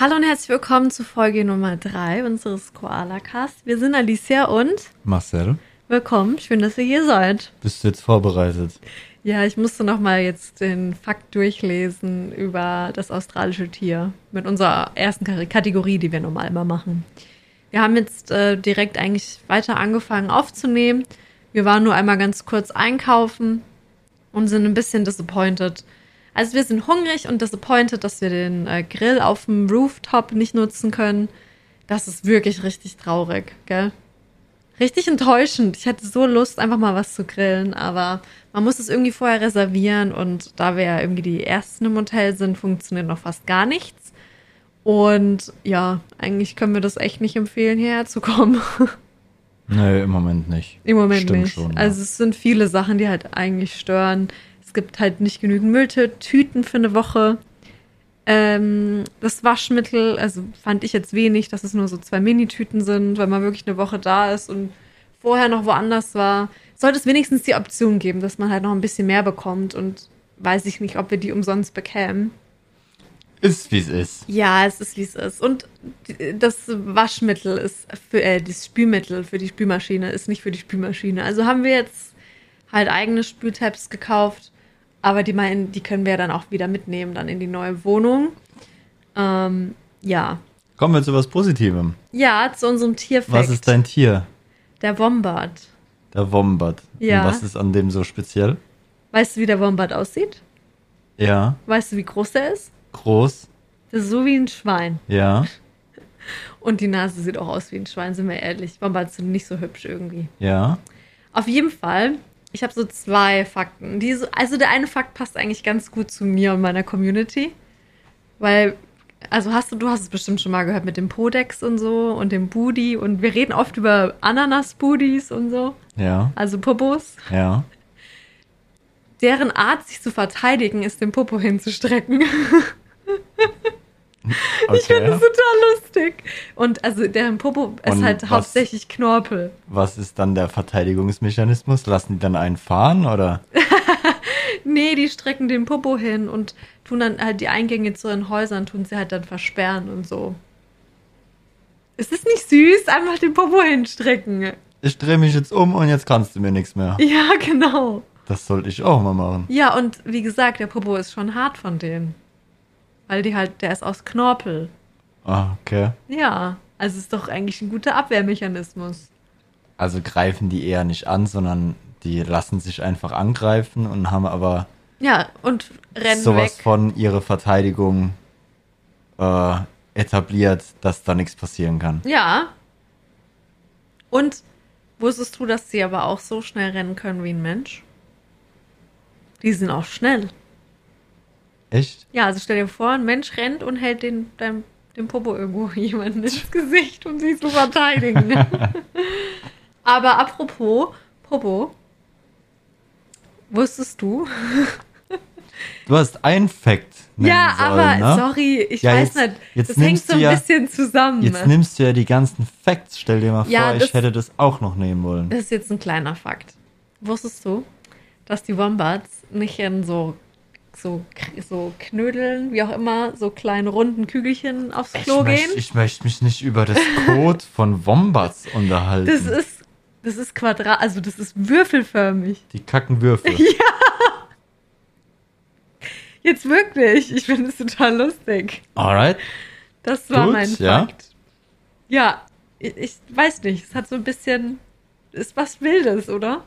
Hallo und herzlich willkommen zu Folge Nummer 3 unseres Koala Cast. Wir sind Alicia und Marcel, willkommen. Schön, dass ihr hier seid. bist du jetzt vorbereitet? Ja, ich musste noch mal jetzt den Fakt durchlesen über das australische Tier mit unserer ersten Kategorie, die wir normal immer machen. Wir haben jetzt äh, direkt eigentlich weiter angefangen aufzunehmen. Wir waren nur einmal ganz kurz einkaufen und sind ein bisschen disappointed. Also wir sind hungrig und disappointed, dass wir den äh, Grill auf dem Rooftop nicht nutzen können. Das ist wirklich richtig traurig, gell? Richtig enttäuschend. Ich hätte so Lust, einfach mal was zu grillen, aber man muss es irgendwie vorher reservieren und da wir ja irgendwie die Ersten im Hotel sind, funktioniert noch fast gar nichts. Und ja, eigentlich können wir das echt nicht empfehlen, hierher zu kommen. Nee, im Moment nicht. Im Moment Stimmt nicht. schon, ja. also es sind viele Sachen, die halt eigentlich stören. Es gibt halt nicht genügend Mülltüten für eine Woche. Ähm, das Waschmittel, also fand ich jetzt wenig, dass es nur so zwei Minitüten sind, weil man wirklich eine Woche da ist und vorher noch woanders war. Sollte es wenigstens die Option geben, dass man halt noch ein bisschen mehr bekommt und weiß ich nicht, ob wir die umsonst bekämen. Ist wie es ist. Ja, es ist wie es ist. Und das Waschmittel ist für äh, das Spülmittel für die Spülmaschine ist nicht für die Spülmaschine. Also haben wir jetzt halt eigene Spültabs gekauft, aber die meinen, die können wir dann auch wieder mitnehmen dann in die neue Wohnung. Ähm, ja. Kommen wir zu was Positivem. Ja, zu unserem Tierfakt. Was ist dein Tier? Der Wombat. Der Wombat. Ja. Und was ist an dem so speziell? Weißt du, wie der Wombat aussieht? Ja, Weißt du, wie groß der ist? groß. Das ist so wie ein Schwein. Ja, Und die Nase sieht auch aus wie ein Schwein, sind wir ehrlich. Wombats sind nicht so hübsch irgendwie. ja. Auf jeden Fall, ich habe so zwei Fakten. Die so, also der eine Fakt passt eigentlich ganz gut zu mir und meiner Community. Weil, also hast du, du hast es bestimmt schon mal gehört mit dem Podex und so und dem Booty. Und wir reden oft über Ananas-Booties und so. Ja, Also Popos. ja. Deren Art, sich zu verteidigen, ist den Popo hinzustrecken. Ich finde Okay. das total lustig. Und also deren Popo ist Und halt was- hauptsächlich Knorpel. Was ist dann der Verteidigungsmechanismus? Lassen die dann einen fahren oder? Nee, die strecken den Popo hin und tun dann halt die Eingänge zu ihren Häusern, tun sie halt dann versperren und so. Ist das nicht süß? Einfach den Popo hinstrecken. Ich drehe mich jetzt um und jetzt kannst du mir nichts mehr. Ja, genau. Das sollte ich auch mal machen. Ja, und wie gesagt, der Popo ist schon hart von denen. Weil die halt, der ist aus Knorpel. Ah, okay. Ja, also ist doch eigentlich ein guter Abwehrmechanismus. Also greifen die eher nicht an, sondern die lassen sich einfach angreifen und haben aber Ja, und rennen sowas weg. von ihre Verteidigung äh, etabliert, dass da nichts passieren kann. Ja. Und wusstest du, dass sie aber auch so schnell rennen können wie ein Mensch? Die sind auch schnell. Echt? Ja, also stell dir vor, ein Mensch rennt und hält den, dein, den Popo irgendwo jemanden ins Gesicht, um sie zu verteidigen. Aber apropos Popo, wusstest du? Du hast ein Fact. ja, sollen, aber ne? sorry, ich Ja, weiß jetzt- nicht. jetzt das hängt so ein ja- bisschen zusammen. Jetzt nimmst du ja die ganzen Facts. Stell dir mal Ja, vor, ich das- hätte das auch noch nehmen wollen. Das ist jetzt ein kleiner Fakt. Wusstest du, dass die Wombats nicht in so, so, so Knödeln, wie auch immer, so kleine runden Kügelchen aufs Ich Klo möchte, gehen? ich möchte mich nicht über das Code von Wombats unterhalten. Das ist, das ist Quadrat, also das ist würfelförmig. die kacken Würfel. Jetzt wirklich. Ich finde es total lustig. Alright. Das war Gut, mein ja. Fakt. Ja, ich, ich weiß nicht. Es hat so ein bisschen, ist was Wildes, oder?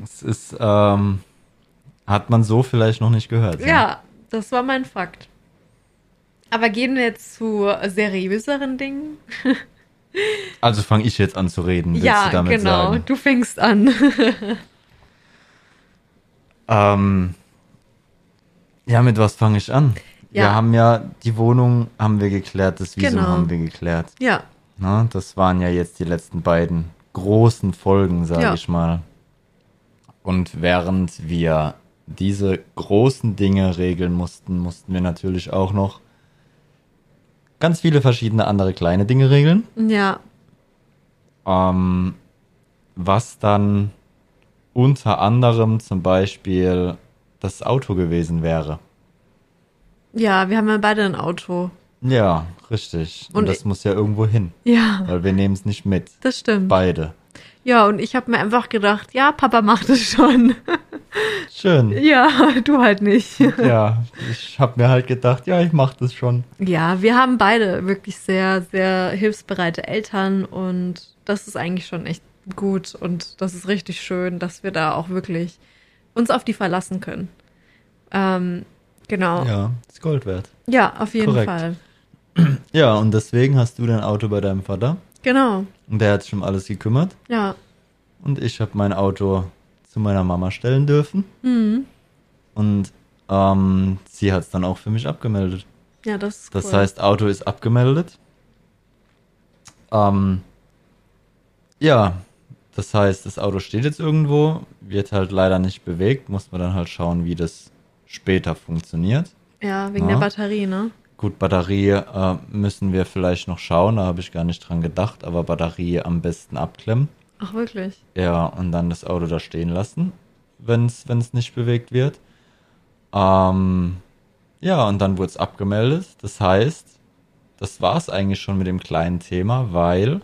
Das ist, ähm, hat man so vielleicht noch nicht gehört. Ja, das war mein Fakt. Aber gehen wir jetzt zu seriöseren Dingen? Also fange ich jetzt an zu reden. Ja, du damit genau. sagen? Du fängst an. Ähm, ja, mit was fange ich an? Wir Ja. haben ja die Wohnung haben wir geklärt, das Visum Genau. haben wir geklärt. ja, Na, das waren ja jetzt die letzten beiden großen Folgen, sage Ja. ich mal. Und während wir diese großen Dinge regeln mussten, mussten wir natürlich auch noch ganz viele verschiedene andere kleine Dinge regeln. ja, Ähm, was dann unter anderem zum Beispiel das Auto gewesen wäre. ja, wir haben ja beide ein Auto. Ja, richtig. Und, Und das muss ja irgendwo hin, Ja, weil wir nehmen es nicht mit. das stimmt. Beide. Ja, und ich habe mir einfach gedacht, ja, Papa macht es schon. Schön. ja, du halt nicht. Ja, ich habe mir halt gedacht, ja, ich mache das schon. Ja, wir haben beide wirklich sehr, sehr hilfsbereite Eltern und das ist eigentlich schon echt gut und das ist richtig schön, dass wir da auch wirklich uns auf die verlassen können. Ähm, genau. Ja, Ja, ist Gold wert. auf jeden Korrekt. Fall. Ja, und deswegen hast du dein Auto bei deinem Vater Genau. und der hat sich um alles gekümmert Ja. und ich habe mein Auto zu meiner Mama stellen dürfen Mhm. und ähm, sie hat es dann auch für mich abgemeldet. Ja, das ist Das cool. heißt, Auto ist abgemeldet. Ähm, ja, das heißt, das Auto steht jetzt irgendwo, wird halt leider nicht bewegt, muss man dann halt schauen, wie das später funktioniert. ja, wegen Ja. der Batterie, ne? Gut, Batterie äh, müssen wir vielleicht noch schauen, da habe ich gar nicht dran gedacht, aber Batterie am besten abklemmen. Ach, wirklich? Ja, und dann das Auto da stehen lassen, wenn es nicht bewegt wird. Ähm, ja, und dann wurde es abgemeldet. Das heißt, das war es eigentlich schon mit dem kleinen Thema, weil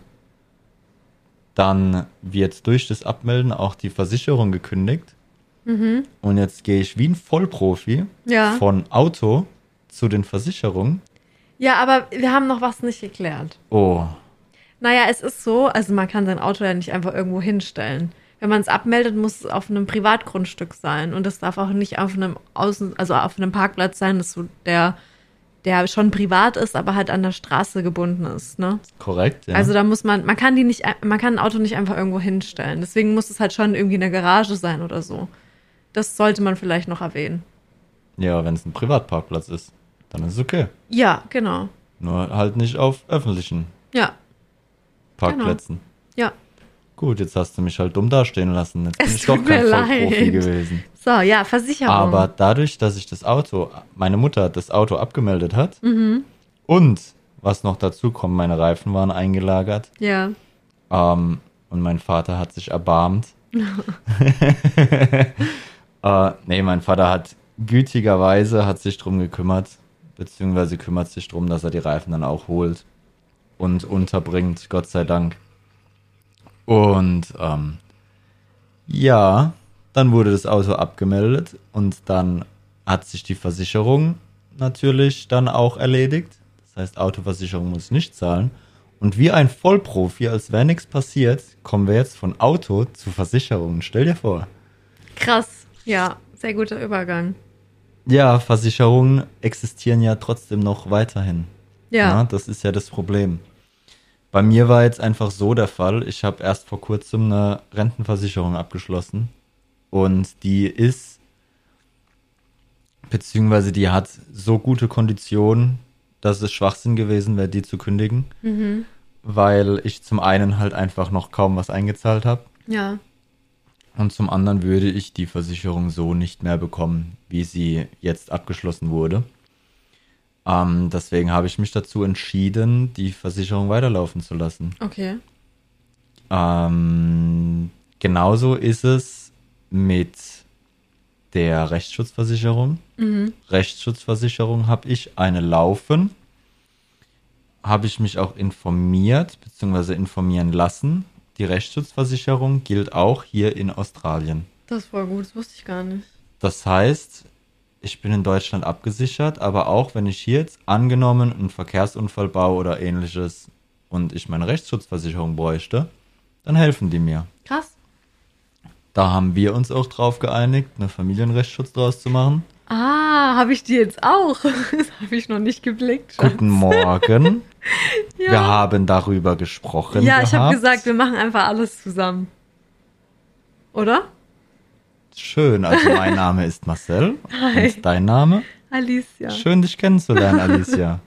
dann wird durch das Abmelden auch die Versicherung gekündigt. Mhm. Und jetzt gehe ich wie ein Vollprofi Ja. von Auto zu den Versicherungen. Ja, aber wir haben noch was nicht geklärt. Oh, Naja, es ist so, also man kann sein Auto ja nicht einfach irgendwo hinstellen. Wenn man es abmeldet, muss es auf einem Privatgrundstück sein. Und es darf auch nicht auf einem Außen, also auf einem Parkplatz sein, das so der, der schon privat ist, aber halt an der Straße gebunden ist, ne? korrekt. Ja. Also da muss man, man kann die nicht, man kann ein Auto nicht einfach irgendwo hinstellen. Deswegen muss es halt schon irgendwie in der Garage sein oder so. Das sollte man vielleicht noch erwähnen. ja, wenn es ein Privatparkplatz ist, dann ist es okay. Ja, genau. Nur halt nicht auf öffentlichen Ja, Parkplätzen. ja. Gut, jetzt hast du mich halt dumm dastehen lassen. Jetzt bin Es ich doch kein Vollprofi gewesen. So, ja, Versicherung. Aber dadurch, dass ich das Auto, meine Mutter das Auto abgemeldet hat Mhm. und was noch dazu kommt, meine Reifen waren eingelagert Ja. ähm, und mein Vater hat sich erbarmt. äh, nee, mein Vater hat gütigerweise hat sich drum gekümmert, beziehungsweise kümmert sich drum, dass er die Reifen dann auch holt und unterbringt, Gott sei Dank. Und ähm, ja, dann wurde das Auto abgemeldet und dann hat sich die Versicherung natürlich dann auch erledigt. Das heißt, Autoversicherung muss nicht zahlen. Und wie ein Vollprofi, als wäre nichts passiert, kommen wir jetzt von Auto zu Versicherung. Stell dir vor. Krass. Ja, sehr guter Übergang. Ja, Versicherungen existieren ja trotzdem noch weiterhin. Ja. das ist ja das Problem. Bei mir war jetzt einfach so der Fall, ich habe erst vor kurzem eine Rentenversicherung abgeschlossen und die ist, beziehungsweise die hat so gute Konditionen, dass es Schwachsinn gewesen wäre, die zu kündigen, Mhm. weil ich zum einen halt einfach noch kaum was eingezahlt habe Ja. Und zum anderen würde ich die Versicherung so nicht mehr bekommen, wie sie jetzt abgeschlossen wurde. Ähm, deswegen habe ich mich dazu entschieden, die Versicherung weiterlaufen zu lassen. Okay. Ähm, genauso ist es mit der Rechtsschutzversicherung. Mhm. Rechtsschutzversicherung habe ich eine laufen. Habe ich mich auch informiert bzw. informieren lassen. Die Rechtsschutzversicherung gilt auch hier in Australien. Das voll gut, das wusste ich gar nicht. Das heißt, ich bin in Deutschland abgesichert, aber auch wenn ich hier jetzt angenommen einen Verkehrsunfall baue oder ähnliches und ich meine Rechtsschutzversicherung bräuchte, dann helfen die mir. Krass. Da haben wir uns auch drauf geeinigt, einen Familienrechtsschutz draus zu machen. Ah, habe ich die jetzt auch? Das habe ich noch nicht geblickt. Schatz. Guten Morgen. Ja. Wir haben darüber gesprochen. Ja, ich habe gehabt. gesagt, wir machen einfach alles zusammen. Oder? Schön, also mein Name ist Marcel. Hi. Und dein Name? Alicia. Schön, dich kennenzulernen, Alicia.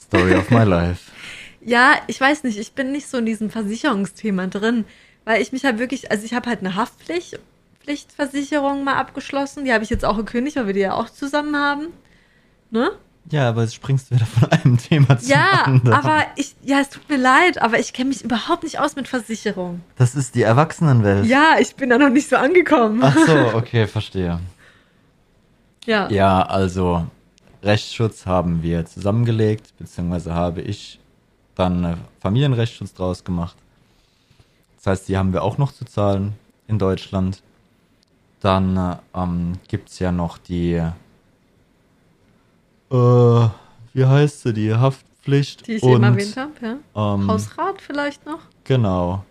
Story of my life. Ja, ich weiß nicht, ich bin nicht so in diesem Versicherungsthema drin, weil ich mich halt wirklich, also ich habe halt eine Haftpflicht, Pflichtversicherung mal abgeschlossen. Die habe ich jetzt auch gekündigt, weil wir die ja auch zusammen haben. Ne? Ja, aber jetzt springst du wieder von einem Thema zum Ja, anderen. aber ich, ja, es tut mir leid, aber ich kenne mich überhaupt nicht aus mit Versicherung. Das ist die Erwachsenenwelt. Ja, ich bin da noch nicht so angekommen. Ach so, okay, verstehe. Ja. Ja, also Rechtsschutz haben wir zusammengelegt, beziehungsweise habe ich dann Familienrechtsschutz draus gemacht. Das heißt, die haben wir auch noch zu zahlen in Deutschland. Dann äh, ähm, gibt es ja noch die, äh, wie heißt sie, die Haftpflicht. Die ich eben erwähnt habe, ja. ähm, Hausrat vielleicht noch? Genau.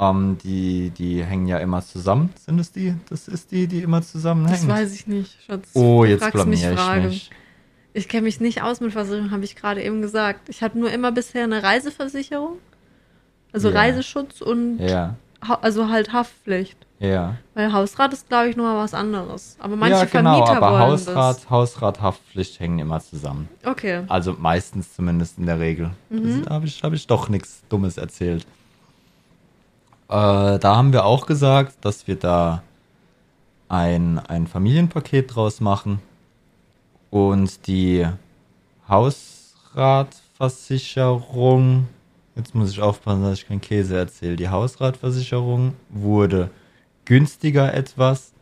Ähm, die, die hängen ja immer zusammen. Sind es die? Das ist die, die immer zusammenhängen. Das weiß ich nicht, Schatz. Oh, jetzt blamier ich mich. Ich kenne mich nicht aus mit Versicherung, habe ich gerade eben gesagt. Ich hatte nur immer bisher eine Reiseversicherung. Also Ja. Reiseschutz und Ja, also halt Haftpflicht. ja. Weil Hausrat ist, glaube ich, nochmal was anderes. Aber manche ja, genau, Vermieter aber wollen Hausrat, Hausrat, Haftpflicht hängen immer zusammen. das. Okay. Also meistens zumindest in der Regel. Mhm. Da habe ich, hab ich doch nichts Dummes erzählt. Äh, da haben wir auch gesagt, dass wir da ein, ein Familienpaket draus machen und die Hausratversicherung, jetzt muss ich aufpassen, dass ich keinen Käse erzähle, die Hausratversicherung wurde günstiger etwas.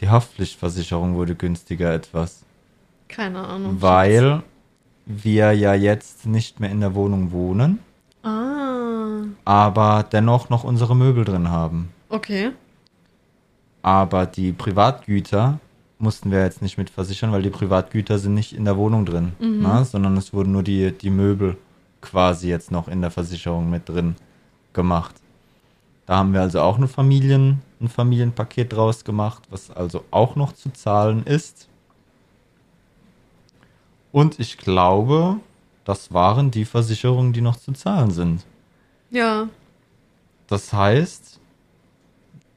Die Haftpflichtversicherung wurde günstiger etwas. Keine Ahnung. Weil wir ja jetzt nicht mehr in der Wohnung wohnen, Ah. aber dennoch noch unsere Möbel drin haben. Okay. Aber die Privatgüter mussten wir jetzt nicht mit versichern, weil die Privatgüter sind nicht in der Wohnung drin, ne? sondern es wurden nur die, die Möbel quasi jetzt noch in der Versicherung mit drin gemacht. Da haben wir also auch eine Familien, ein Familienpaket draus gemacht, was also auch noch zu zahlen ist. Und ich glaube, das waren die Versicherungen, die noch zu zahlen sind. Ja. Das heißt,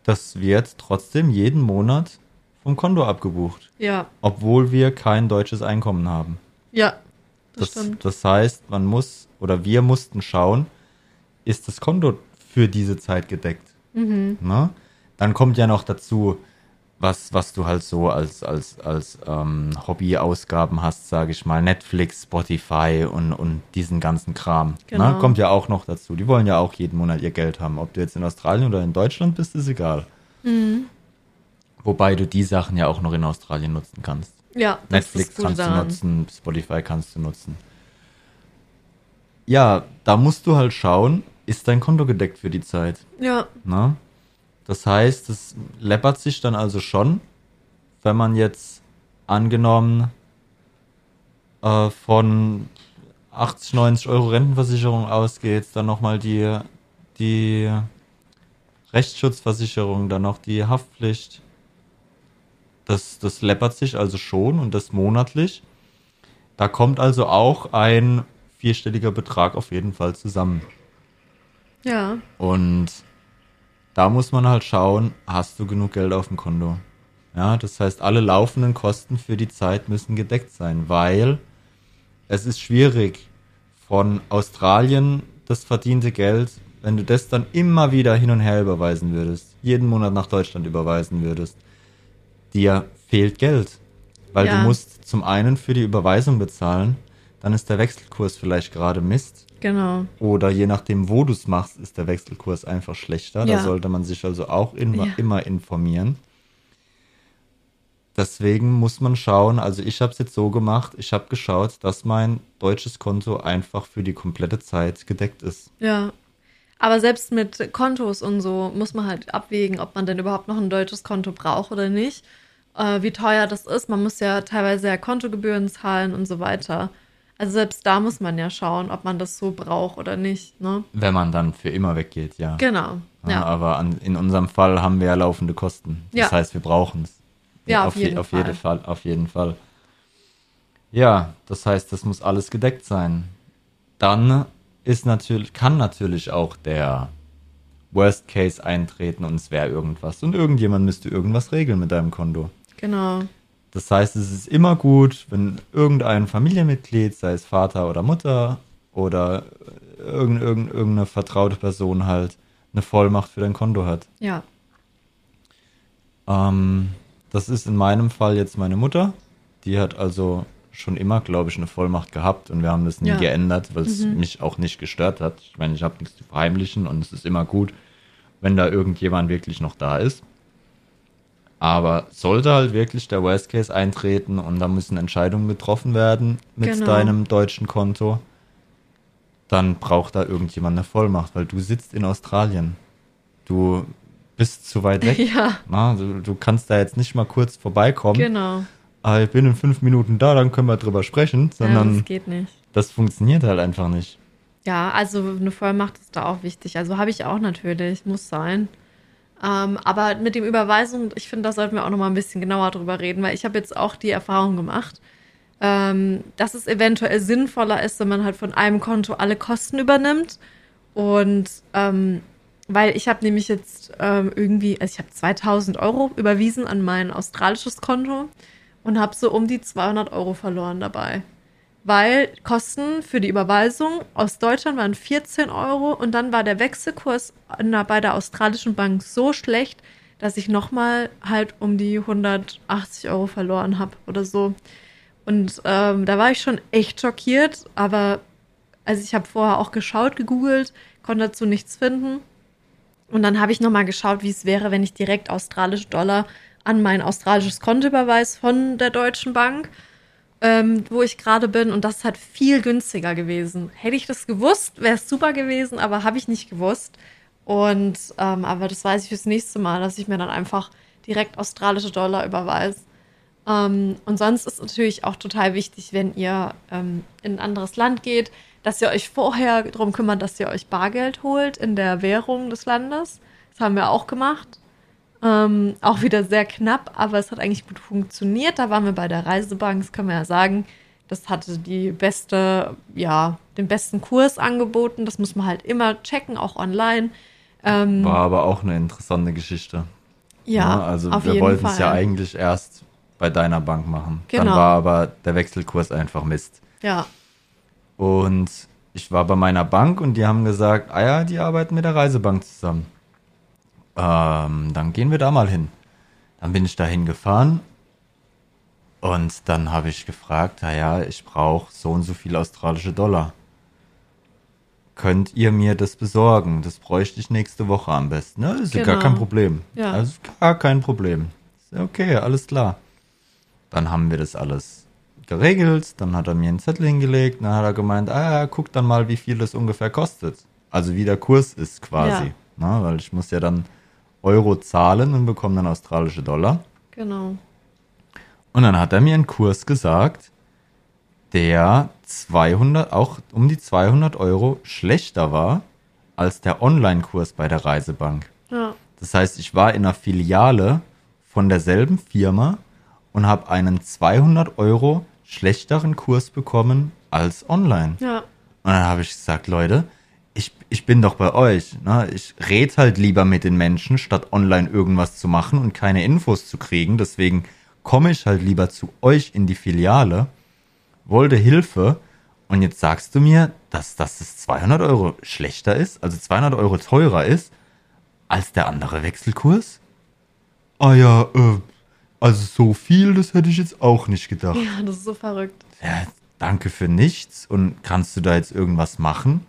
das wird trotzdem jeden Monat vom Konto abgebucht, Ja. obwohl wir kein deutsches Einkommen haben. Ja. Das, Das, stimmt. das heißt, man muss oder wir mussten schauen, ist das Konto für diese Zeit gedeckt? Mhm. Ne? Dann kommt ja noch dazu, was, was du halt so als, als, als ähm, Hobbyausgaben hast, sage ich mal, Netflix, Spotify und, und diesen ganzen Kram. Genau. Ne? Kommt ja auch noch dazu. Die wollen ja auch jeden Monat ihr Geld haben. Ob du jetzt in Australien oder in Deutschland bist, ist egal. Mhm. Wobei du die Sachen ja auch noch in Australien nutzen kannst. Ja. das Netflix kannst du daran. nutzen, Spotify kannst du nutzen. Ja, da musst du halt schauen, ist dein Konto gedeckt für die Zeit. Ja. Ne? Das heißt, es läppert sich dann also schon, wenn man jetzt angenommen äh, von 80, 90 Euro Rentenversicherung ausgeht, dann nochmal die, die Rechtsschutzversicherung, dann noch die Haftpflicht. Das, das läppert sich also schon und das monatlich. Da kommt also auch ein vierstelliger Betrag auf jeden Fall zusammen. Ja. Und da muss man halt schauen, hast du genug Geld auf dem Konto? Ja, das heißt, alle laufenden Kosten für die Zeit müssen gedeckt sein, weil es ist schwierig von Australien das verdiente Geld, wenn du das dann immer wieder hin und her überweisen würdest, jeden Monat nach Deutschland überweisen würdest, dir fehlt Geld. Weil Ja. du musst zum einen für die Überweisung bezahlen, dann ist der Wechselkurs vielleicht gerade Mist. Genau. Oder je nachdem, wo du es machst, ist der Wechselkurs einfach schlechter. Da Ja. sollte man sich also auch in, Ja. immer informieren. Deswegen muss man schauen, also ich habe es jetzt so gemacht, ich habe geschaut, dass mein deutsches Konto einfach für die komplette Zeit gedeckt ist. Ja. Aber selbst mit Kontos und so muss man halt abwägen, ob man denn überhaupt noch ein deutsches Konto braucht oder nicht. Äh, wie teuer das ist. Man muss ja teilweise ja Kontogebühren zahlen und so weiter. Also selbst da muss man ja schauen, ob man das so braucht oder nicht. Ne? Wenn man dann für immer weggeht, ja. Genau. Ja, Ja. aber an, in unserem Fall haben wir ja laufende Kosten. Das Ja. heißt, wir brauchen es. Ja, auf je- jeden auf Fall. jeden Fall. Auf jeden Fall. Ja, das heißt, das muss alles gedeckt sein. Dann ist natürlich, kann natürlich auch der Worst Case eintreten und es wäre irgendwas. Und irgendjemand müsste irgendwas regeln mit deinem Konto. Genau. Das heißt, es ist immer gut, wenn irgendein Familienmitglied, sei es Vater oder Mutter oder irgend, irgend, irgendeine vertraute Person halt, eine Vollmacht für dein Konto hat. Ja. Ähm, das ist in meinem Fall jetzt meine Mutter. Die hat also schon immer, glaube ich, eine Vollmacht gehabt und wir haben das nie Ja. geändert, weil es mich auch nicht gestört hat. Ich meine, ich habe nichts zu verheimlichen und es ist immer gut, wenn da irgendjemand wirklich noch da ist. Aber sollte halt wirklich der Worst Case eintreten und da müssen Entscheidungen getroffen werden mit Genau. deinem deutschen Konto, dann braucht da irgendjemand eine Vollmacht, weil du sitzt in Australien. Du bist zu weit weg. Ja, Na, du, du kannst da jetzt nicht mal kurz vorbeikommen. genau. Ah, ich bin in fünf Minuten da, dann können wir drüber sprechen, Ja, sondern das geht nicht. das funktioniert halt einfach nicht. Ja, also eine Vollmacht ist da auch wichtig. Also habe ich auch natürlich, muss sein. Ähm, aber mit dem Überweisung, ich finde, da sollten wir auch noch mal ein bisschen genauer drüber reden, weil ich habe jetzt auch die Erfahrung gemacht, ähm, dass es eventuell sinnvoller ist, wenn man halt von einem Konto alle Kosten übernimmt. Und ähm, weil ich habe nämlich jetzt ähm, irgendwie, also ich habe 2000 Euro überwiesen an mein australisches Konto und habe so um die 200 Euro verloren dabei weil Kosten für die Überweisung aus Deutschland waren 14 Euro und dann war der Wechselkurs bei der australischen Bank so schlecht, dass ich nochmal halt um die 180 Euro verloren habe oder so. Und ähm, da war ich schon echt schockiert, aber also ich habe vorher auch geschaut, gegoogelt, konnte dazu nichts finden. Und dann habe ich nochmal geschaut, wie es wäre, wenn ich direkt australische Dollar an mein australisches Konto überweise von der Deutschen Bank ähm, wo ich gerade bin und das halt viel günstiger gewesen. Hätte ich das gewusst, wäre es super gewesen, aber habe ich nicht gewusst. Und ähm, aber das weiß ich fürs nächste Mal, dass ich mir dann einfach direkt australische Dollar überweise. Ähm, und sonst ist natürlich auch total wichtig, wenn ihr ähm, in ein anderes Land geht, dass ihr euch vorher darum kümmert, dass ihr euch Bargeld holt in der Währung des Landes. Das haben wir auch gemacht. Ähm, auch wieder sehr knapp, aber es hat eigentlich gut funktioniert. Da waren wir bei der Reisebank, das können wir ja sagen. Das hatte die beste, ja, den besten Kurs angeboten. Das muss man halt immer checken, auch online. Ähm, War aber auch eine interessante Geschichte. ja, Ne? also auf wir jeden wollten es ja eigentlich erst bei deiner Bank machen. Dann Genau. war aber der Wechselkurs einfach Mist. Ja, Und ich war bei meiner Bank und die haben gesagt, ah ja, die arbeiten mit der Reisebank zusammen. Ähm, dann gehen wir da mal hin. Dann bin ich da hingefahren und dann habe ich gefragt, ah ja, ich brauche so und so viel australische Dollar. Könnt ihr mir das besorgen? Das bräuchte ich nächste Woche am besten. Ne? Ist ja gar Genau. kein Problem. Ja. Also gar kein Problem. Okay, alles klar. Dann haben wir das alles geregelt. Dann hat er mir einen Zettel hingelegt. Dann hat er gemeint, ah ja, guck dann mal, wie viel das ungefähr kostet. Also wie der Kurs ist quasi. Ja. Na, weil ich muss ja dann Euro zahlen und bekomme dann australische Dollar. genau. Und dann hat er mir einen Kurs gesagt, der 200, auch um die 200 Euro schlechter war als der Online-Kurs bei der Reisebank. Ja, Das heißt, ich war in einer Filiale von derselben Firma und habe einen 200 Euro schlechteren Kurs bekommen als online. ja, Und dann habe ich gesagt, Leute, ich, ich bin doch bei euch. Ne? Ich rede halt lieber mit den Menschen, statt online irgendwas zu machen und keine Infos zu kriegen. Deswegen komme ich halt lieber zu euch in die Filiale, wollte Hilfe und jetzt sagst du mir, dass, dass es 200 Euro schlechter ist, also 200 Euro teurer ist, als der andere Wechselkurs? Ah ja, äh, also so viel, das hätte ich jetzt auch nicht gedacht ja, das ist so verrückt. ja, danke für nichts und kannst du da jetzt irgendwas machen?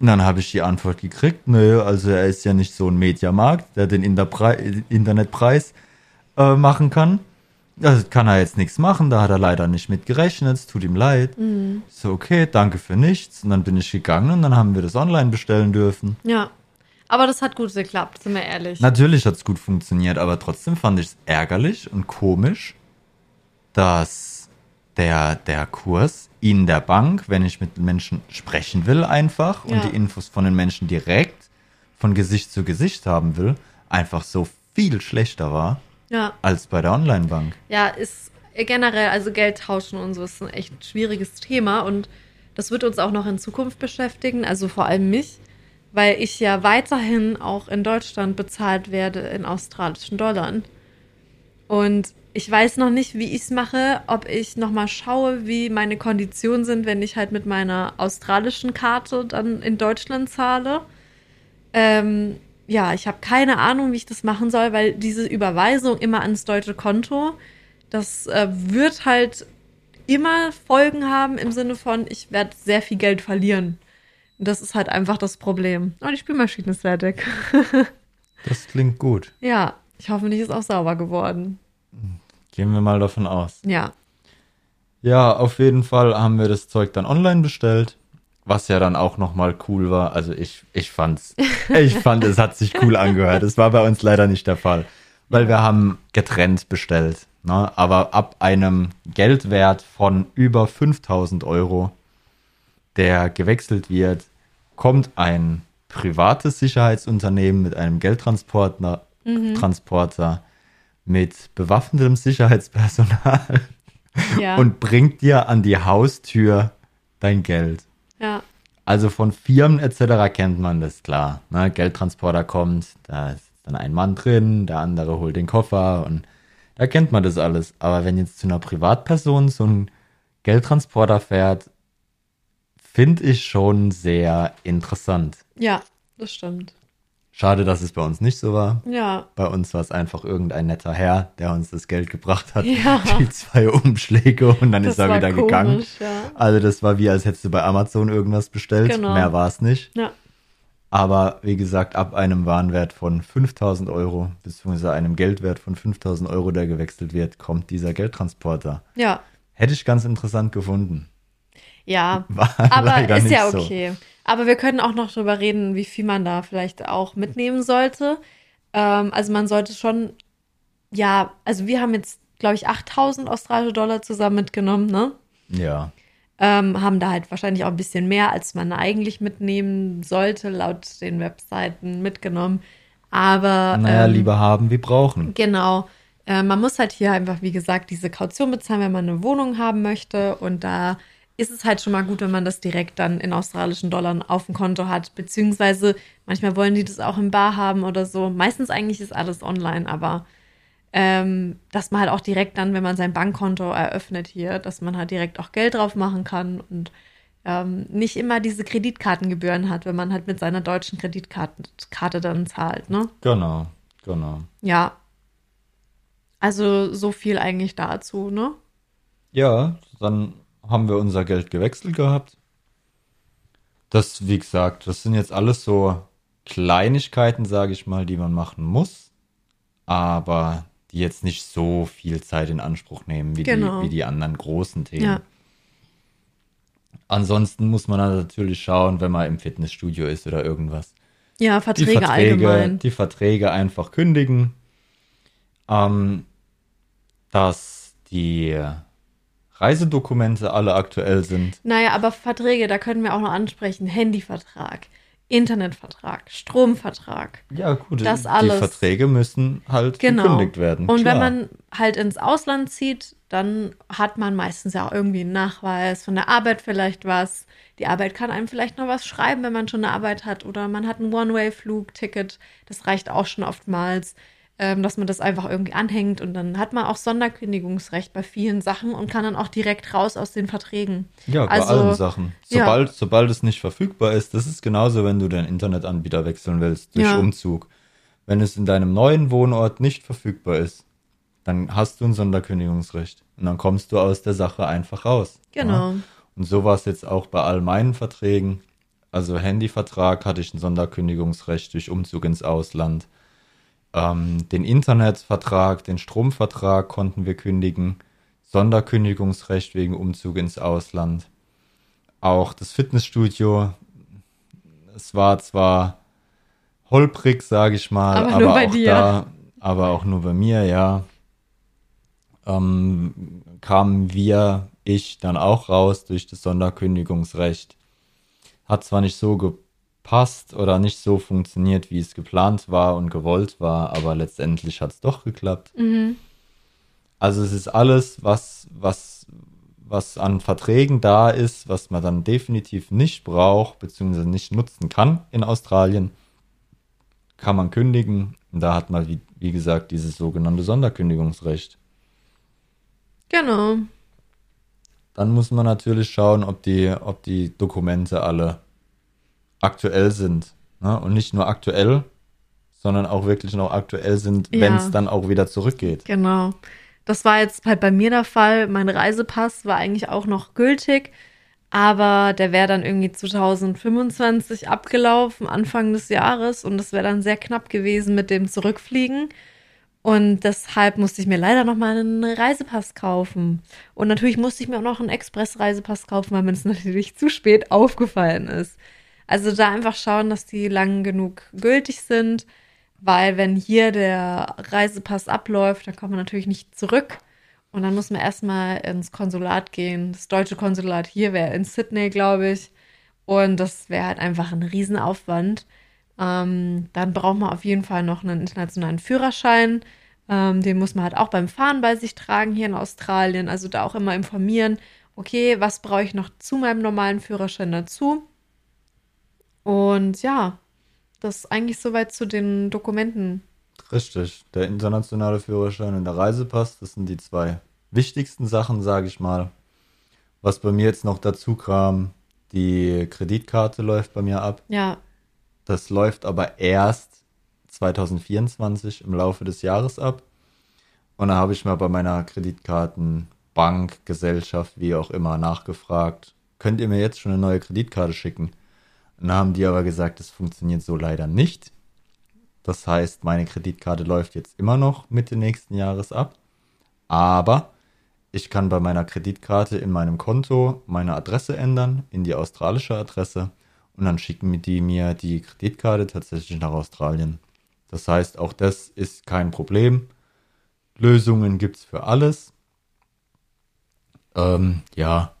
Und dann habe ich die Antwort gekriegt, nö, also er ist ja nicht so ein Mediamarkt, der den Interpre Internetpreis äh, machen kann. Also kann er jetzt nichts machen, da hat er leider nicht mit gerechnet, es tut ihm leid. Mhm. So, okay, danke für nichts. Und dann bin ich gegangen und dann haben wir das online bestellen dürfen. Ja, aber das hat gut geklappt, sind wir ehrlich. Natürlich hat es gut funktioniert, aber trotzdem fand ich es ärgerlich und komisch, dass der, der Kurs in der Bank, wenn ich mit den Menschen sprechen will einfach Ja. und die Infos von den Menschen direkt von Gesicht zu Gesicht haben will, einfach so viel schlechter war ja. als bei der Online-Bank. Ja, ist generell, also Geld tauschen und so ist ein echt schwieriges Thema und das wird uns auch noch in Zukunft beschäftigen, also vor allem mich, weil ich ja weiterhin auch in Deutschland bezahlt werde in australischen Dollar. Und ich weiß noch nicht, wie ich es mache, ob ich nochmal schaue, wie meine Konditionen sind, wenn ich halt mit meiner australischen Karte dann in Deutschland zahle. Ähm, ja, ich habe keine Ahnung, wie ich das machen soll, weil diese Überweisung immer ans deutsche Konto, das äh, wird halt immer Folgen haben im Sinne von, ich werde sehr viel Geld verlieren. Und das ist halt einfach das Problem. Oh, die Spülmaschine ist fertig. Das klingt gut. Ja, Ich hoffe, nicht ist auch sauber geworden. Gehen wir mal davon aus. Ja. Ja, auf jeden Fall haben wir das Zeug dann online bestellt, was ja dann auch nochmal cool war. Also ich, ich fand's, ich fand, es hat sich cool angehört. Es war bei uns leider nicht der Fall, weil wir haben getrennt bestellt. Ne? Aber ab einem Geldwert von über 5000 Euro, der gewechselt wird, kommt ein privates Sicherheitsunternehmen mit einem Geldtransporter Transporter, mit bewaffnetem Sicherheitspersonal Ja. und bringt dir an die Haustür dein Geld. ja. Also von Firmen etc. kennt man das klar. Ne? Geldtransporter kommt, da ist dann ein Mann drin, der andere holt den Koffer und da kennt man das alles. Aber wenn jetzt zu einer Privatperson so ein Geldtransporter fährt, finde ich schon sehr interessant. Ja, das stimmt. Schade, dass es bei uns nicht so war. Ja. Bei uns war es einfach irgendein netter Herr, der uns das Geld gebracht hat. Ja. Die zwei Umschläge und dann Das ist er wieder komisch, gegangen. ja. Also das war wie, als hättest du bei Amazon irgendwas bestellt. Genau. Mehr war es nicht. Ja. Aber wie gesagt, ab einem Warenwert von 5000 Euro, beziehungsweise einem Geldwert von 5000 Euro, der gewechselt wird, kommt dieser Geldtransporter. Ja. Hätte ich ganz interessant gefunden. Ja. War Aber ist ja so. okay. Aber wir können auch noch drüber reden, wie viel man da vielleicht auch mitnehmen sollte. Ähm, also man sollte schon, ja, also wir haben jetzt, glaube ich, 8000 australische Dollar zusammen mitgenommen, ne? Ja. Ähm, haben da halt wahrscheinlich auch ein bisschen mehr, als man eigentlich mitnehmen sollte, laut den Webseiten mitgenommen. Aber Naja, ähm, lieber haben wie brauchen. Genau. Äh, man muss halt hier einfach, wie gesagt, diese Kaution bezahlen, wenn man eine Wohnung haben möchte. Und da ist es halt schon mal gut, wenn man das direkt dann in australischen Dollar auf dem Konto hat. Beziehungsweise manchmal wollen die das auch im Bar haben oder so. Meistens eigentlich ist alles online, aber ähm, dass man halt auch direkt dann, wenn man sein Bankkonto eröffnet hier, dass man halt direkt auch Geld drauf machen kann und ähm, nicht immer diese Kreditkartengebühren hat, wenn man halt mit seiner deutschen Kreditkarte Karte dann zahlt, ne? Genau, genau. Ja. Also so viel eigentlich dazu, ne? Ja, dann haben wir unser Geld gewechselt gehabt. Das, wie gesagt, das sind jetzt alles so Kleinigkeiten, sage ich mal, die man machen muss, aber die jetzt nicht so viel Zeit in Anspruch nehmen wie, Genau. die, wie die anderen großen Themen. Ja. Ansonsten muss man dann natürlich schauen, wenn man im Fitnessstudio ist oder irgendwas. Ja, Die Verträge, Verträge, allgemein. die Verträge einfach kündigen. Ähm, dass die Reisedokumente alle aktuell sind. Naja, aber Verträge, da können wir auch noch ansprechen. Handyvertrag, Internetvertrag, Stromvertrag. Ja, gut, Das die alles. Verträge müssen halt Genau. gekündigt werden. Und klar. wenn man halt ins Ausland zieht, dann hat man meistens ja auch irgendwie einen Nachweis von der Arbeit vielleicht was. Die Arbeit kann einem vielleicht noch was schreiben, wenn man schon eine Arbeit hat. Oder man hat ein One-Way-Flug-Ticket. Das reicht auch schon oftmals, ähm, dass man das einfach irgendwie anhängt. Und dann hat man auch Sonderkündigungsrecht bei vielen Sachen und kann dann auch direkt raus aus den Verträgen. Ja, bei Also, allen Sachen. ja. Sobald, sobald es nicht verfügbar ist, das ist genauso, wenn du deinen Internetanbieter wechseln willst durch Ja. Umzug. Wenn es in deinem neuen Wohnort nicht verfügbar ist, dann hast du ein Sonderkündigungsrecht. Und dann kommst du aus der Sache einfach raus. Genau. Ja? Und so war es jetzt auch bei all meinen Verträgen. Also Handyvertrag hatte ich ein Sonderkündigungsrecht durch Umzug ins Ausland. Ähm, den Internetvertrag, den Stromvertrag konnten wir kündigen. Sonderkündigungsrecht wegen Umzug ins Ausland. Auch das Fitnessstudio. Es war zwar holprig, sage ich mal, Aber aber, nur bei auch dir. da, aber auch nur bei mir, ja. Ähm, kamen wir, ich, dann auch raus durch das Sonderkündigungsrecht. Hat zwar nicht so gepasst oder nicht so funktioniert, wie es geplant war und gewollt war, aber letztendlich hat es doch geklappt. Mhm. Also es ist alles, was, was, was an Verträgen da ist, was man dann definitiv nicht braucht, beziehungsweise nicht nutzen kann in Australien, kann man kündigen. Und da hat man, wie, wie gesagt, dieses sogenannte Sonderkündigungsrecht. Genau. Dann muss man natürlich schauen, ob die, ob die Dokumente alle aktuell sind. Ne? Und nicht nur aktuell, sondern auch wirklich noch aktuell sind, Ja. wenn es dann auch wieder zurückgeht. Genau. Das war jetzt halt bei mir der Fall. Mein Reisepass war eigentlich auch noch gültig, aber der wäre dann irgendwie 2025 abgelaufen, Anfang des Jahres, und das wäre dann sehr knapp gewesen mit dem Zurückfliegen. Und deshalb musste ich mir leider noch mal einen Reisepass kaufen. Und natürlich musste ich mir auch noch einen Express-Reisepass kaufen, weil mir das natürlich zu spät aufgefallen ist. Also da einfach schauen, dass die lang genug gültig sind, weil wenn hier der Reisepass abläuft, dann kommt man natürlich nicht zurück. Und dann muss man erstmal ins Konsulat gehen. Das deutsche Konsulat hier wäre in Sydney, glaube ich. Und das wäre halt einfach ein Riesenaufwand. Ähm, dann braucht man auf jeden Fall noch einen internationalen Führerschein. Ähm, den muss man halt auch beim Fahren bei sich tragen hier in Australien. Also da auch immer informieren, okay, was brauche ich noch zu meinem normalen Führerschein dazu? Und ja, das ist eigentlich soweit zu den Dokumenten. Richtig, der internationale Führerschein und der Reisepass, das sind die zwei wichtigsten Sachen, sage ich mal. Was bei mir jetzt noch dazu kam, die Kreditkarte läuft bei mir ab. Ja. Das läuft aber erst 2024 im Laufe des Jahres ab. Und da habe ich mal bei meiner Kreditkartenbank, Gesellschaft, wie auch immer, nachgefragt, könnt ihr mir jetzt schon eine neue Kreditkarte schicken? Dann haben die aber gesagt, das funktioniert so leider nicht. Das heißt, meine Kreditkarte läuft jetzt immer noch Mitte nächsten Jahres ab. Aber ich kann bei meiner Kreditkarte in meinem Konto meine Adresse ändern in die australische Adresse und dann schicken die mir die Kreditkarte tatsächlich nach Australien. Das heißt, auch das ist kein Problem. Lösungen gibt es für alles. Ähm, ja.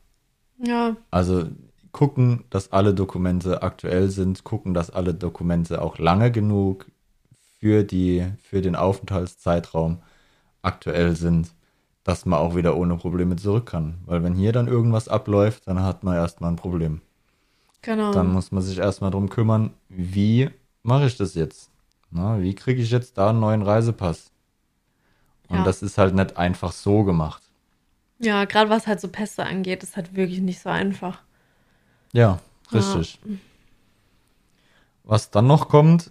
Ja. Also gucken, dass alle Dokumente aktuell sind, gucken, dass alle Dokumente auch lange genug für, die, für den Aufenthaltszeitraum aktuell sind dass man auch wieder ohne Probleme zurück kann. Weil wenn hier dann irgendwas abläuft, dann hat man erstmal ein Problem. Genau. Dann muss man sich erstmal darum kümmern, wie mache ich das jetzt? Na, wie kriege ich jetzt da einen neuen Reisepass? Und Ja. das ist halt nicht einfach so gemacht. Ja, gerade was halt so Pässe angeht, ist halt wirklich nicht so einfach. Ja, richtig. Was dann noch kommt,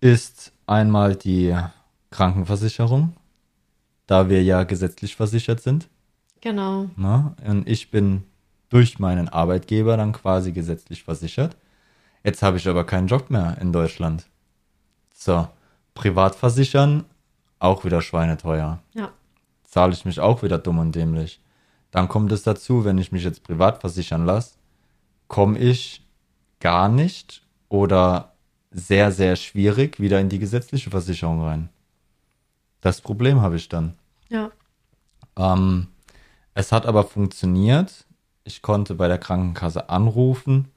ist einmal die Krankenversicherung, da wir ja gesetzlich versichert sind. Genau. Ne? Und ich bin durch meinen Arbeitgeber dann quasi gesetzlich versichert. Jetzt habe ich aber keinen Job mehr in Deutschland. So, privat versichern, auch wieder schweineteuer. Ja. Zahle ich mich auch wieder dumm und dämlich. Dann kommt es dazu, wenn ich mich jetzt privat versichern lasse, komme ich gar nicht oder sehr, sehr schwierig wieder in die gesetzliche Versicherung rein. Das Problem habe ich dann. Ja. Ähm, es hat aber funktioniert. Ich konnte bei der Krankenkasse anrufen.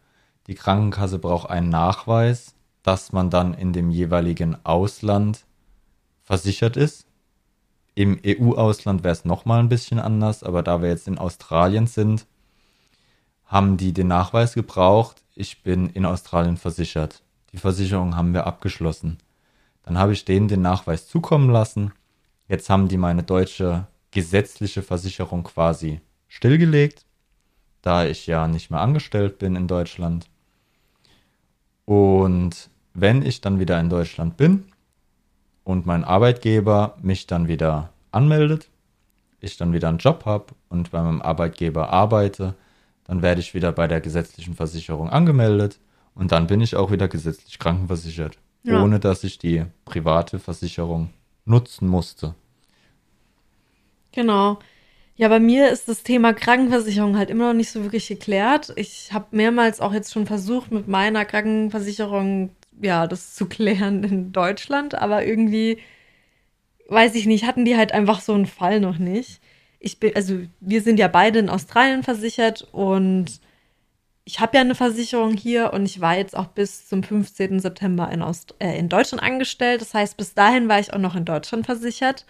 Die Krankenkasse braucht einen Nachweis, dass man dann in dem jeweiligen Ausland versichert ist. Im EU-Ausland wäre es nochmal ein bisschen anders, aber da wir jetzt in Australien sind, haben die den Nachweis gebraucht, ich bin in Australien versichert. Die Versicherung haben wir abgeschlossen. Dann habe ich denen den Nachweis zukommen lassen. Jetzt haben die meine deutsche gesetzliche Versicherung quasi stillgelegt, da ich ja nicht mehr angestellt bin in Deutschland. Und wenn ich dann wieder in Deutschland bin und mein Arbeitgeber mich dann wieder anmeldet, ich dann wieder einen Job habe und bei meinem Arbeitgeber arbeite, dann werde ich wieder bei der gesetzlichen Versicherung angemeldet und dann bin ich auch wieder gesetzlich krankenversichert, Ja. ohne dass ich die private Versicherung nutzen musste. Genau. Ja, bei mir ist das Thema Krankenversicherung halt immer noch nicht so wirklich geklärt. Ich habe mehrmals auch jetzt schon versucht, mit meiner Krankenversicherung, ja, das zu klären in Deutschland, aber irgendwie, weiß ich nicht, hatten die halt einfach so einen Fall noch nicht. Ich bin, also wir sind ja beide in Australien versichert und ich habe ja eine Versicherung hier und ich war jetzt auch bis zum 15. September in, Aust äh, in Deutschland angestellt. Das heißt, bis dahin war ich auch noch in Deutschland versichert.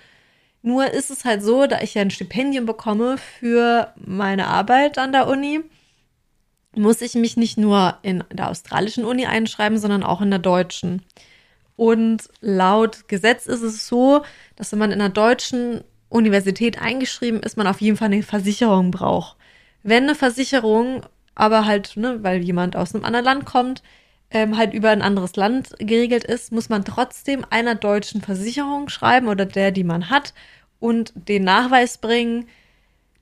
Nur ist es halt so, da ich ja ein Stipendium bekomme für meine Arbeit an der Uni, muss ich mich nicht nur in der australischen Uni einschreiben, sondern auch in der deutschen. Und laut Gesetz ist es so, dass wenn man in einer deutschen Universität eingeschrieben ist, man auf jeden Fall eine Versicherung braucht. Wenn eine Versicherung aber halt, ne, weil jemand aus einem anderen Land kommt, ähm, halt über ein anderes Land geregelt ist, muss man trotzdem einer deutschen Versicherung schreiben oder der, die man hat und den Nachweis bringen,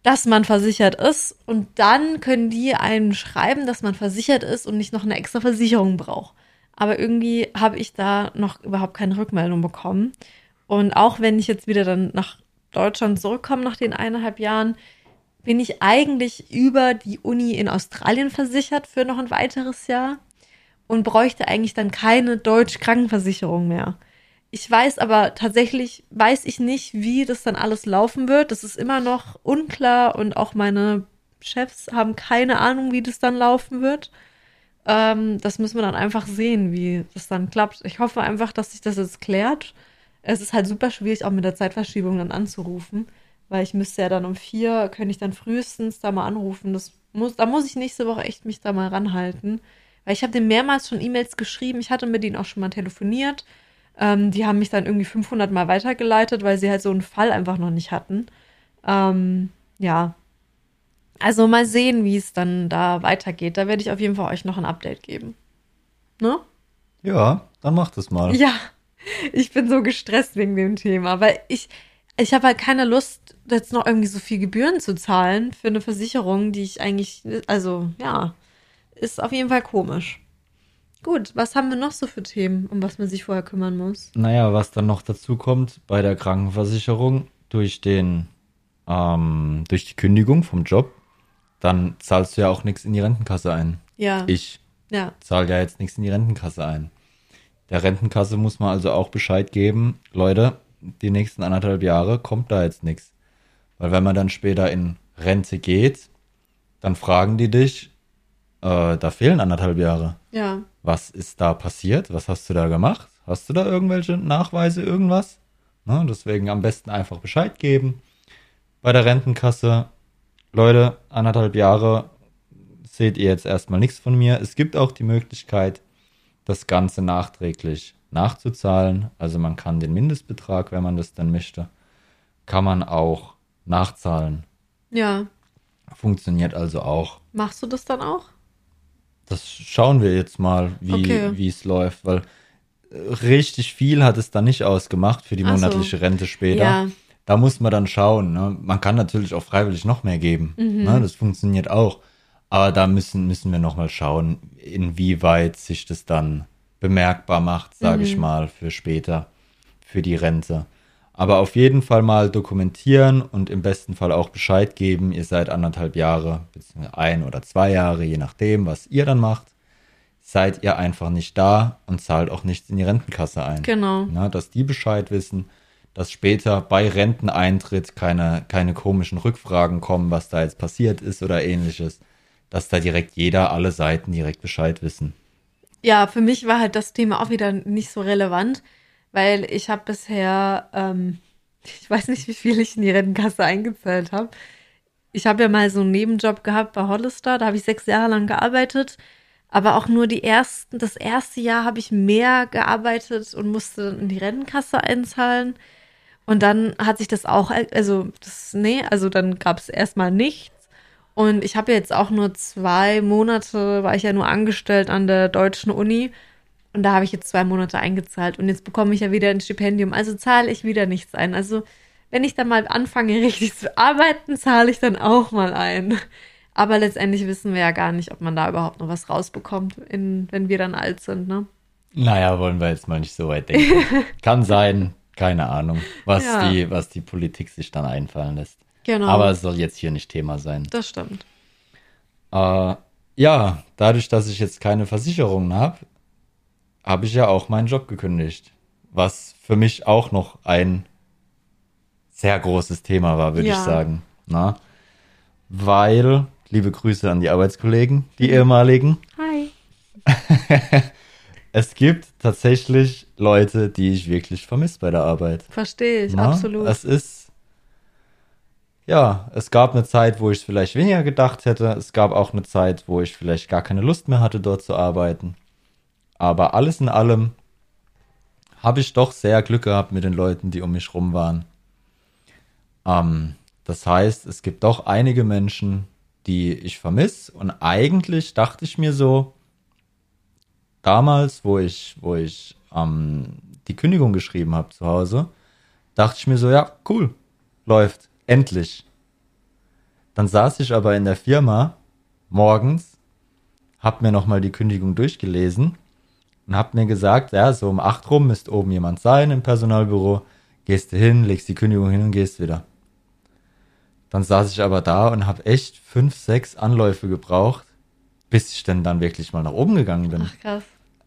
dass man versichert ist. Und dann können die einem schreiben, dass man versichert ist und nicht noch eine extra Versicherung braucht. Aber irgendwie habe ich da noch überhaupt keine Rückmeldung bekommen. Und auch wenn ich jetzt wieder dann nach Deutschland zurückkomme nach den eineinhalb Jahren, bin ich eigentlich über die Uni in Australien versichert für noch ein weiteres Jahr und bräuchte eigentlich dann keine deutsche Krankenversicherung mehr. Ich weiß aber tatsächlich, weiß ich nicht, wie das dann alles laufen wird. Das ist immer noch unklar und auch meine Chefs haben keine Ahnung, wie das dann laufen wird. Ähm, das müssen wir dann einfach sehen, wie das dann klappt. Ich hoffe einfach, dass sich das jetzt klärt. Es ist halt super schwierig, auch mit der Zeitverschiebung dann anzurufen, weil ich müsste ja dann um vier, könnte ich dann frühestens da mal anrufen. Das muss, da muss ich nächste Woche echt mich da mal ranhalten. Weil ich habe dem mehrmals schon E-Mails geschrieben. Ich hatte mit ihnen auch schon mal telefoniert. Ähm, die haben mich dann irgendwie 500 Mal weitergeleitet, weil sie halt so einen Fall einfach noch nicht hatten. Ähm, ja. Also mal sehen, wie es dann da weitergeht. Da werde ich auf jeden Fall euch noch ein Update geben. Ne? Ja, dann mach das mal. Ja, ich bin so gestresst wegen dem Thema, weil ich, ich habe halt keine Lust, jetzt noch irgendwie so viel Gebühren zu zahlen für eine Versicherung, die ich eigentlich, also ja, ist auf jeden Fall komisch. Gut, was haben wir noch so für Themen, um was man sich vorher kümmern muss? Naja, was dann noch dazu kommt bei der Krankenversicherung durch den, ähm, durch die Kündigung vom Job, dann zahlst du ja auch nichts in die Rentenkasse ein. Ja. Ich Ja. zahle ja jetzt nichts in die Rentenkasse ein. Der Rentenkasse muss man also auch Bescheid geben, Leute, die nächsten anderthalb Jahre kommt da jetzt nichts. Weil wenn man dann später in Rente geht, dann fragen die dich, äh, da fehlen anderthalb Jahre. Ja. Was ist da passiert? Was hast du da gemacht? Hast du da irgendwelche Nachweise, irgendwas? Ne, deswegen am besten einfach Bescheid geben. Bei der Rentenkasse, Leute, anderthalb Jahre seht ihr jetzt erstmal nichts von mir. Es gibt auch die Möglichkeit, das Ganze nachträglich nachzuzahlen. Also man kann den Mindestbetrag, wenn man das dann möchte, kann man auch nachzahlen. Ja. Funktioniert also auch. Machst du das dann auch? Das schauen wir jetzt mal, wie Okay. es läuft, weil richtig viel hat es da nicht ausgemacht für die Ach so. monatliche Rente später. Ja. Da muss man dann schauen. Ne? Man kann natürlich auch freiwillig noch mehr geben. Mhm. Ne? Das funktioniert auch. Aber da müssen, müssen wir noch mal schauen, inwieweit sich das dann bemerkbar macht, sage ich Mhm. mal, für später, für die Rente. Aber auf jeden Fall mal dokumentieren und im besten Fall auch Bescheid geben. Ihr seid anderthalb Jahre, beziehungsweise ein oder zwei Jahre, je nachdem, was ihr dann macht, seid ihr einfach nicht da und zahlt auch nichts in die Rentenkasse ein. Genau. Na, dass die Bescheid wissen, dass später bei Renteneintritt keine, keine komischen Rückfragen kommen, was da jetzt passiert ist oder ähnliches. Dass da direkt jeder, alle Seiten direkt Bescheid wissen. Ja, für mich war halt das Thema auch wieder nicht so relevant, weil ich habe bisher, ähm, ich weiß nicht, wie viel ich in die Rentenkasse eingezahlt habe. Ich habe ja mal so einen Nebenjob gehabt bei Hollister, da habe ich sechs Jahre lang gearbeitet, aber auch nur die ersten, das erste Jahr habe ich mehr gearbeitet und musste dann in die Rentenkasse einzahlen. Und dann hat sich das auch, also das, nee, also dann gab es erstmal nichts. Und ich habe jetzt auch nur zwei Monate, war ich ja nur angestellt an der deutschen Uni. Und da habe ich jetzt zwei Monate eingezahlt. Und jetzt bekomme ich ja wieder ein Stipendium. Also zahle ich wieder nichts ein. Also wenn ich dann mal anfange, richtig zu arbeiten, zahle ich dann auch mal ein. Aber letztendlich wissen wir ja gar nicht, ob man da überhaupt noch was rausbekommt, in, wenn wir dann alt sind, ne? Naja, wollen wir jetzt mal nicht so weit denken. Kann sein, keine Ahnung, was, Ja. die, was die Politik sich dann einfallen lässt. Genau. Aber es soll jetzt hier nicht Thema sein. das stimmt. Äh, ja, dadurch, dass ich jetzt keine Versicherungen habe, habe ich ja auch meinen Job gekündigt. Was für mich auch noch ein sehr großes Thema war, würde Ja. ich sagen. Na? Weil, liebe Grüße an die Arbeitskollegen, die ehemaligen, Hi. es gibt tatsächlich Leute, die ich wirklich vermisse bei der Arbeit. Verstehe ich, Na? absolut. Es ist, ja, es gab eine Zeit, wo ich es vielleicht weniger gedacht hätte. Es gab auch eine Zeit, wo ich vielleicht gar keine Lust mehr hatte, dort zu arbeiten. Aber alles in allem habe ich doch sehr Glück gehabt mit den Leuten, die um mich rum waren. Ähm, das heißt, es gibt doch einige Menschen, die ich vermisse. Und eigentlich dachte ich mir so, damals, wo ich, wo ich ähm, die Kündigung geschrieben habe zu Hause, dachte ich mir so, ja, cool, läuft, endlich. Dann saß ich aber in der Firma morgens, hab mir nochmal die Kündigung durchgelesen und hab mir gesagt, ja, so um acht rum müsste oben jemand sein im Personalbüro, gehst du hin, legst die Kündigung hin und gehst wieder. Dann saß ich aber da und habe echt fünf, sechs Anläufe gebraucht, bis ich denn dann wirklich mal nach oben gegangen bin. Ach krass.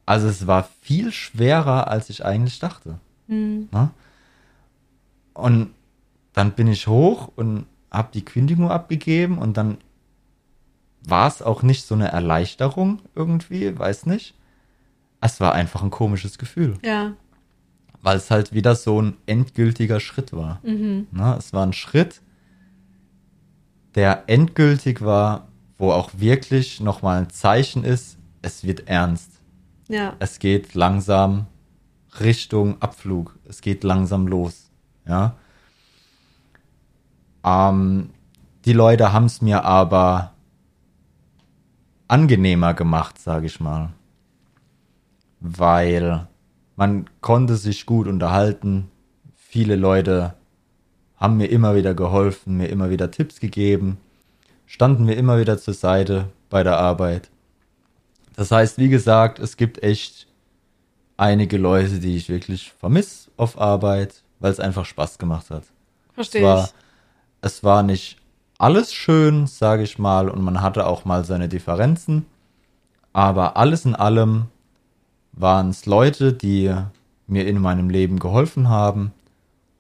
Also es war viel schwerer, als ich eigentlich dachte. Hm. Ne? Und dann bin ich hoch und habe die Kündigung abgegeben und dann war es auch nicht so eine Erleichterung irgendwie, weiß nicht. Es war einfach ein komisches Gefühl, Ja. weil es halt wieder so ein endgültiger Schritt war. Mhm. Ne? Es war ein Schritt, der endgültig war, wo auch wirklich nochmal ein Zeichen ist, es wird ernst. Ja. Es geht langsam Richtung Abflug. Es geht langsam los. Ja. Ähm, die Leute haben es mir aber angenehmer gemacht, sage ich mal. Weil man konnte sich gut unterhalten. Viele Leute haben mir immer wieder geholfen, mir immer wieder Tipps gegeben, standen mir immer wieder zur Seite bei der Arbeit. Das heißt, wie gesagt, es gibt echt einige Leute, die ich wirklich vermisse auf Arbeit, weil es einfach Spaß gemacht hat. Verstehe ich. Es war nicht alles schön, sage ich mal, und man hatte auch mal seine Differenzen, aber alles in allem waren es Leute, die mir in meinem Leben geholfen haben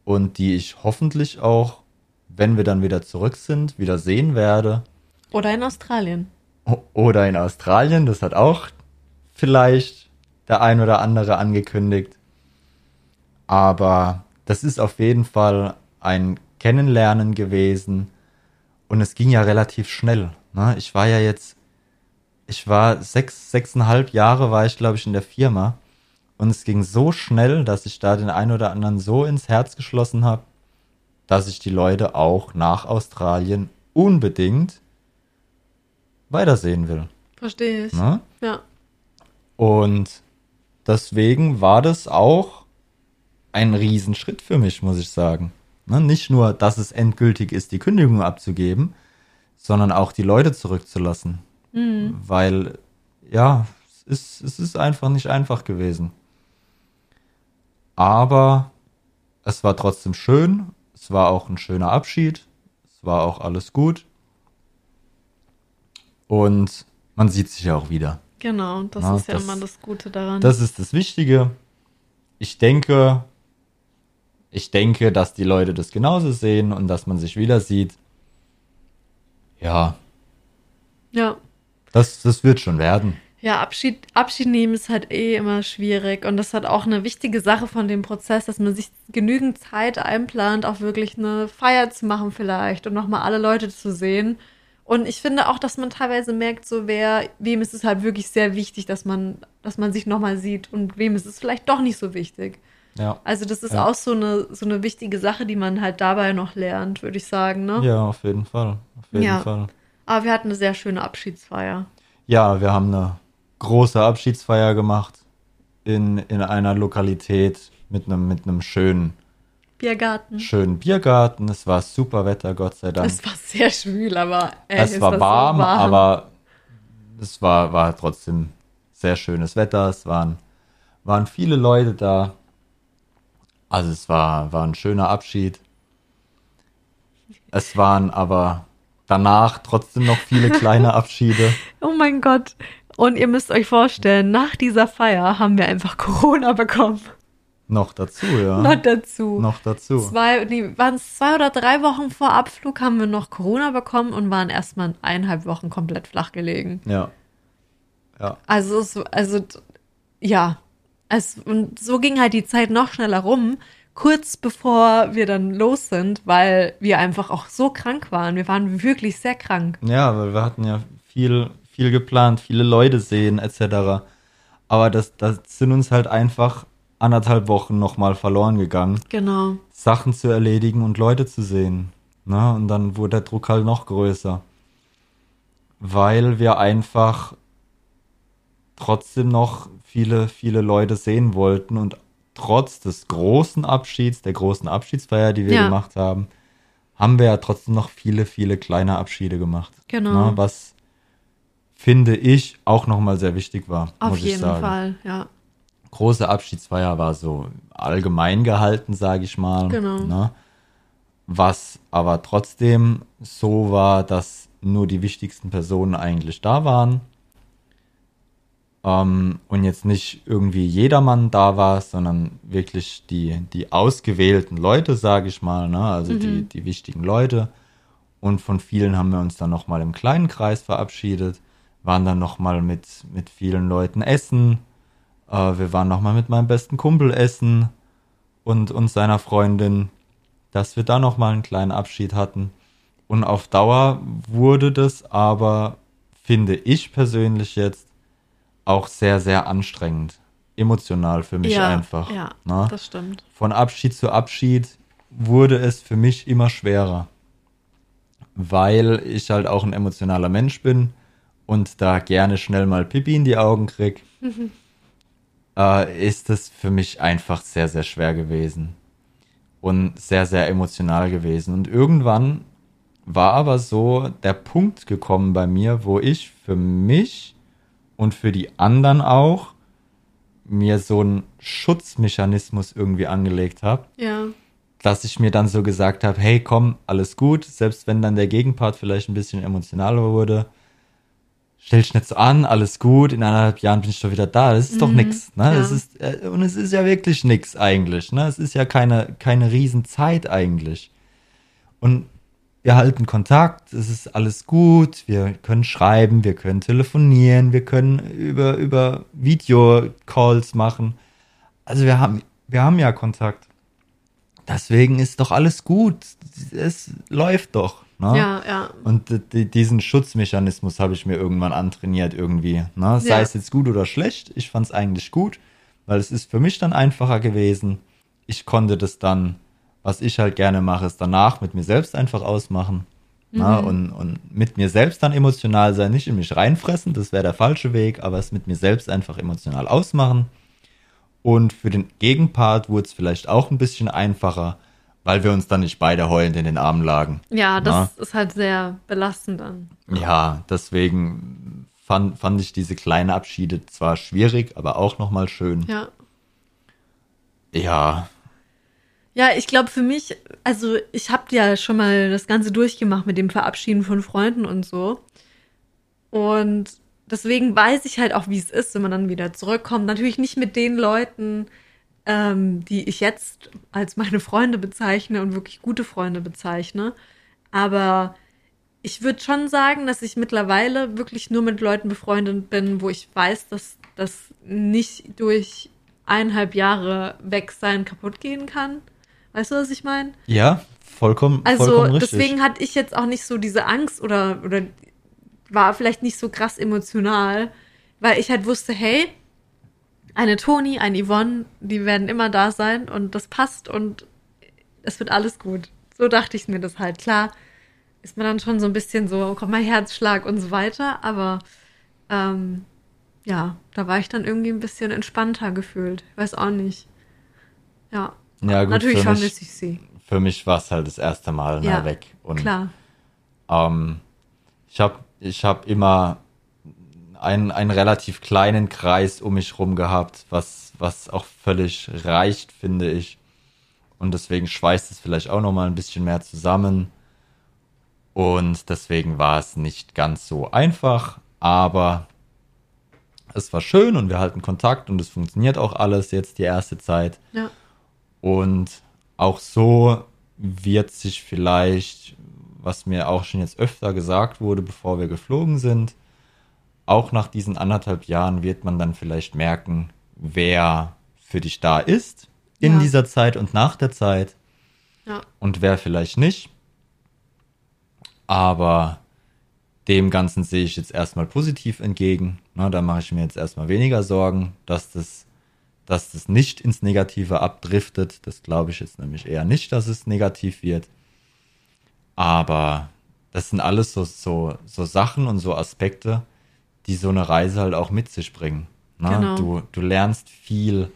und die ich hoffentlich auch, wenn wir dann wieder zurück sind, wieder sehen werde. Oder in Australien. Oder in Australien, das hat auch vielleicht der ein oder andere angekündigt. Aber das ist auf jeden Fall ein Kennenlernen gewesen. Und es ging ja relativ schnell. Ne? Ich war ja jetzt, ich war sechs, sechseinhalb Jahre war ich, glaube ich, in der Firma. Und es ging so schnell, dass ich da den einen oder anderen so ins Herz geschlossen habe, dass ich die Leute auch nach Australien unbedingt weitersehen will. Verstehe ich. Ne? Ja. Und deswegen war das auch ein Riesenschritt für mich, muss ich sagen. Ne? Nicht nur, dass es endgültig ist, die Kündigung abzugeben, sondern auch die Leute zurückzulassen. Mhm. Weil, ja, es ist, es ist einfach nicht einfach gewesen. Aber es war trotzdem schön. Es war auch ein schöner Abschied. Es war auch alles gut. Und man sieht sich ja auch wieder. Genau, das Na, ist ja das- immer das Gute daran. Das ist das Wichtige. Ich denke, ich denke, dass die Leute das genauso sehen und dass man sich wieder sieht. Ja, ja. das, das wird schon werden. Ja, Abschied, Abschied nehmen ist halt eh immer schwierig. Und das ist halt auch eine wichtige Sache von dem Prozess, dass man sich genügend Zeit einplant, auch wirklich eine Feier zu machen vielleicht und nochmal alle Leute zu sehen. Und ich finde auch, dass man teilweise merkt, so wer, wem ist es halt wirklich sehr wichtig, dass man, dass man sich nochmal sieht und wem ist es vielleicht doch nicht so wichtig. Ja, Also das ist Ja. auch so eine, so eine wichtige Sache, die man halt dabei noch lernt, würde ich sagen, ne? ja, auf jeden Fall. Auf jeden Ja. Fall. Aber wir hatten eine sehr schöne Abschiedsfeier. Ja, wir haben eine große Abschiedsfeier gemacht in, in einer Lokalität mit einem, mit einem schönen, Biergarten. schönen Biergarten. Es war super Wetter, Gott sei Dank. Es war sehr schwül, aber ey, es war so warm, aber es war, war trotzdem sehr schönes Wetter. Es waren, waren viele Leute da. Also es war, war ein schöner Abschied. Es waren aber danach trotzdem noch viele kleine Abschiede. Oh mein Gott. Und ihr müsst euch vorstellen, nach dieser Feier haben wir einfach Corona bekommen. Noch dazu, ja. Noch dazu. Noch dazu. Zwei, nee, waren es zwei oder drei Wochen vor Abflug haben wir noch Corona bekommen und waren erstmal eineinhalb Wochen komplett flach gelegen. Ja. Ja. Also, es, also, ja. Es, und so ging halt die Zeit noch schneller rum, kurz bevor wir dann los sind, weil wir einfach auch so krank waren. Wir waren wirklich sehr krank. Ja, weil wir hatten ja viel, viel geplant, viele Leute sehen, etc. Aber das, das sind uns halt einfach anderthalb Wochen nochmal verloren gegangen, Genau. Sachen zu erledigen und Leute zu sehen. Ne? Und dann wurde der Druck halt noch größer. Weil wir einfach trotzdem noch viele, viele Leute sehen wollten und trotz des großen Abschieds, der großen Abschiedsfeier, die wir Ja. gemacht haben, haben wir ja trotzdem noch viele, viele kleine Abschiede gemacht. Genau. Ne, was finde ich auch nochmal sehr wichtig war, Auf muss ich jeden. Fall, ja. große Abschiedsfeier war so allgemein gehalten, sage ich mal. Genau. Ne? Was aber trotzdem so war, dass nur die wichtigsten Personen eigentlich da waren. Ähm, und jetzt nicht irgendwie jedermann da war, sondern wirklich die, die ausgewählten Leute, sage ich mal, ne? also Mhm. die, die wichtigen Leute. Und von vielen haben wir uns dann nochmal im kleinen Kreis verabschiedet, waren dann nochmal mit, mit vielen Leuten essen. Äh, wir waren nochmal mit meinem besten Kumpel essen und, und seiner Freundin, dass wir da nochmal einen kleinen Abschied hatten. Und auf Dauer wurde das aber, finde ich persönlich jetzt, auch sehr, sehr anstrengend. Emotional für mich ja, einfach. Ja, ne? das stimmt. Von Abschied zu Abschied wurde es für mich immer schwerer. Weil ich halt auch ein emotionaler Mensch bin und da gerne schnell mal Pipi in die Augen krieg, äh, ist es für mich einfach sehr, sehr schwer gewesen. Und sehr, sehr emotional gewesen. Und irgendwann war aber so der Punkt gekommen bei mir, wo ich für mich und für die anderen auch mir so einen Schutzmechanismus irgendwie angelegt habe, Ja, dass ich mir dann so gesagt habe, hey, komm, alles gut, selbst wenn dann der Gegenpart vielleicht ein bisschen emotionaler wurde, stell dich nicht so an, alles gut, in eineinhalb Jahren bin ich schon wieder da. Das ist doch nix, ne? ja. Das ist, äh, und es ist ja wirklich nix eigentlich, ne? Es ist ja keine, keine Riesenzeit eigentlich. Und wir halten Kontakt, es ist alles gut, wir können schreiben, wir können telefonieren, wir können über, über Videocalls machen. Also wir haben, wir haben ja Kontakt. Deswegen ist doch alles gut. Es läuft doch. Ne? ja, ja. Und diesen Schutzmechanismus habe ich mir irgendwann antrainiert irgendwie. Ne? Sei Ja. es jetzt gut oder schlecht, ich fand es eigentlich gut, weil es ist für mich dann einfacher gewesen. Ich konnte das dann, was ich halt gerne mache, ist danach mit mir selbst einfach ausmachen. Ne? Und, und mit mir selbst dann emotional sein, nicht in mich reinfressen, das wäre der falsche Weg, aber es mit mir selbst einfach emotional ausmachen. Und für den Gegenpart wurde es vielleicht auch ein bisschen einfacher, weil wir uns dann nicht beide heulend in den Armen lagen. Ja, das Na? ist halt sehr belastend dann. Ja, deswegen fand, fand ich diese kleinen Abschiede zwar schwierig, aber auch nochmal schön. Ja. Ja, Ja, ich glaube für mich, also ich habe ja schon mal das Ganze durchgemacht mit dem Verabschieden von Freunden und so. Und deswegen weiß ich halt auch, wie es ist, wenn man dann wieder zurückkommt. Natürlich nicht mit den Leuten, ähm, die ich jetzt als meine Freunde bezeichne und wirklich gute Freunde bezeichne. Aber ich würde schon sagen, dass ich mittlerweile wirklich nur mit Leuten befreundet bin, wo ich weiß, dass das nicht durch eineinhalb Jahre weg sein kaputt gehen kann. Weißt du, was ich meine? ja, vollkommen, Also vollkommen richtig. deswegen hatte ich jetzt auch nicht so diese Angst oder, oder war vielleicht nicht so krass emotional, weil ich halt wusste, hey, eine Toni, ein Yvonne, die werden immer da sein und das passt und es wird alles gut. So dachte ich mir das halt. Klar ist man dann schon so ein bisschen so, kommt mein Herzschlag und so weiter, aber ähm, ja, da war ich dann irgendwie ein bisschen entspannter gefühlt. Ich weiß auch nicht. Ja. Ja, gut, Natürlich für schon mich- misse ich sie. Für mich war es halt das erste Mal Ja, na, weg. Und Klar. Ähm, ich habe ich hab immer einen, einen relativ kleinen Kreis um mich rum gehabt, was, was auch völlig reicht, finde ich. Und deswegen schweißt es vielleicht auch noch mal ein bisschen mehr zusammen. Und deswegen war es nicht ganz so einfach, aber es war schön und wir halten Kontakt und es funktioniert auch alles jetzt die erste Zeit. Ja. Und auch so wird sich vielleicht, was mir auch schon jetzt öfter gesagt wurde, bevor wir geflogen sind, auch nach diesen anderthalb Jahren wird man dann vielleicht merken, wer für dich da ist in Ja. dieser Zeit und nach der Zeit Ja. und wer vielleicht nicht. Aber dem Ganzen sehe ich jetzt erstmal positiv entgegen. Na, da mache ich mir jetzt erstmal weniger Sorgen, dass das, dass das nicht ins Negative abdriftet. Das glaube ich jetzt nämlich eher nicht, dass es negativ wird. Aber das sind alles so, so, so Sachen und so Aspekte, die so eine Reise halt auch mit sich bringen. Na, Genau. du, du lernst viel,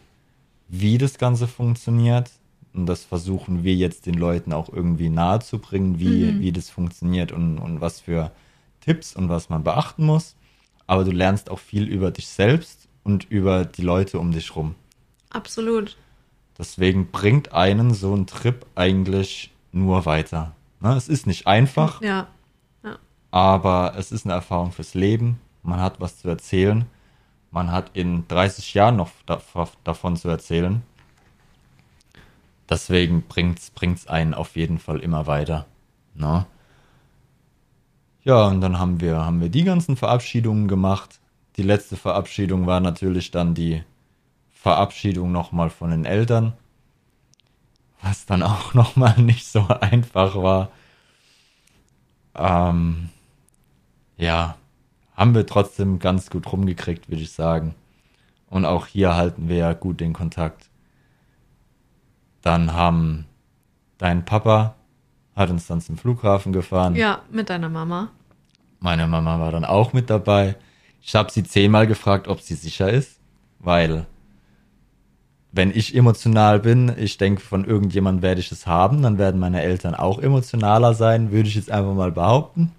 wie das Ganze funktioniert. Und das versuchen wir jetzt den Leuten auch irgendwie nahezubringen, wie, wie das funktioniert und, und was für Tipps und was man beachten muss. Aber du lernst auch viel über dich selbst und über die Leute um dich rum. Absolut. Deswegen bringt einen so ein Trip eigentlich nur weiter. Ne? Es ist nicht einfach, Ja. aber es ist eine Erfahrung fürs Leben. Man hat was zu erzählen. Man hat in 30 Jahren noch da, davon zu erzählen. Deswegen bringt es einen auf jeden Fall immer weiter. Ne? Ja, und dann haben wir, haben wir die ganzen Verabschiedungen gemacht. Die letzte Verabschiedung war natürlich dann die Verabschiedung nochmal von den Eltern. Was dann auch nochmal nicht so einfach war. Ähm, ja, haben wir trotzdem ganz gut rumgekriegt, würde ich sagen. Und auch hier halten wir ja gut den Kontakt. Dann haben dein Papa hat uns dann zum Flughafen gefahren. Ja, mit deiner Mama. Meine Mama war dann auch mit dabei. Ich habe sie zehnmal gefragt, ob sie sicher ist, weil wenn ich emotional bin, ich denke, von irgendjemand werde ich es haben, dann werden meine Eltern auch emotionaler sein, würde ich jetzt einfach mal behaupten.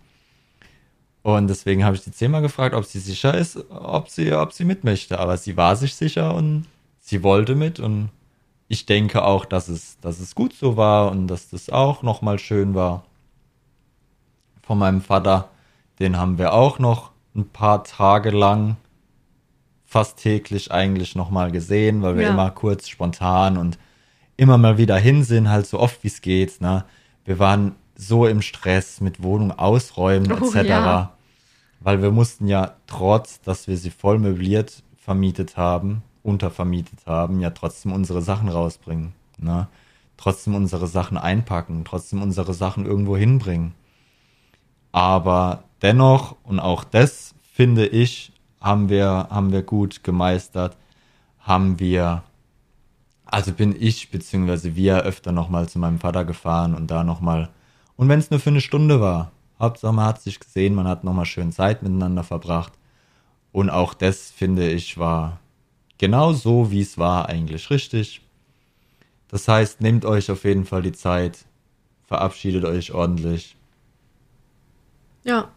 Und deswegen habe ich sie zehnmal gefragt, ob sie sicher ist, ob sie, ob sie mit möchte. Aber sie war sich sicher und sie wollte mit. Und ich denke auch, dass es, dass es gut so war und dass das auch nochmal schön war. Von meinem Vater, den haben wir auch noch ein paar Tage lang fast täglich eigentlich nochmal gesehen, weil wir Ja. immer kurz spontan und immer mal wieder hin sind, halt so oft wie es geht. Ne? Wir waren so im Stress mit Wohnung ausräumen Oh, etc. ja. Weil wir mussten ja trotz, dass wir sie voll möbliert vermietet haben, untervermietet haben, ja trotzdem unsere Sachen rausbringen. Ne? Trotzdem unsere Sachen einpacken, trotzdem unsere Sachen irgendwo hinbringen. Aber dennoch, und auch das finde ich, haben wir, haben wir gut gemeistert, haben wir, also bin ich beziehungsweise wir öfter nochmal zu meinem Vater gefahren und da nochmal, und wenn es nur für eine Stunde war, Hauptsache man hat sich gesehen, man hat nochmal schön Zeit miteinander verbracht. Und auch das, finde ich, war genau so, wie es war, eigentlich richtig. Das heißt, nehmt euch auf jeden Fall die Zeit, verabschiedet euch ordentlich. Ja,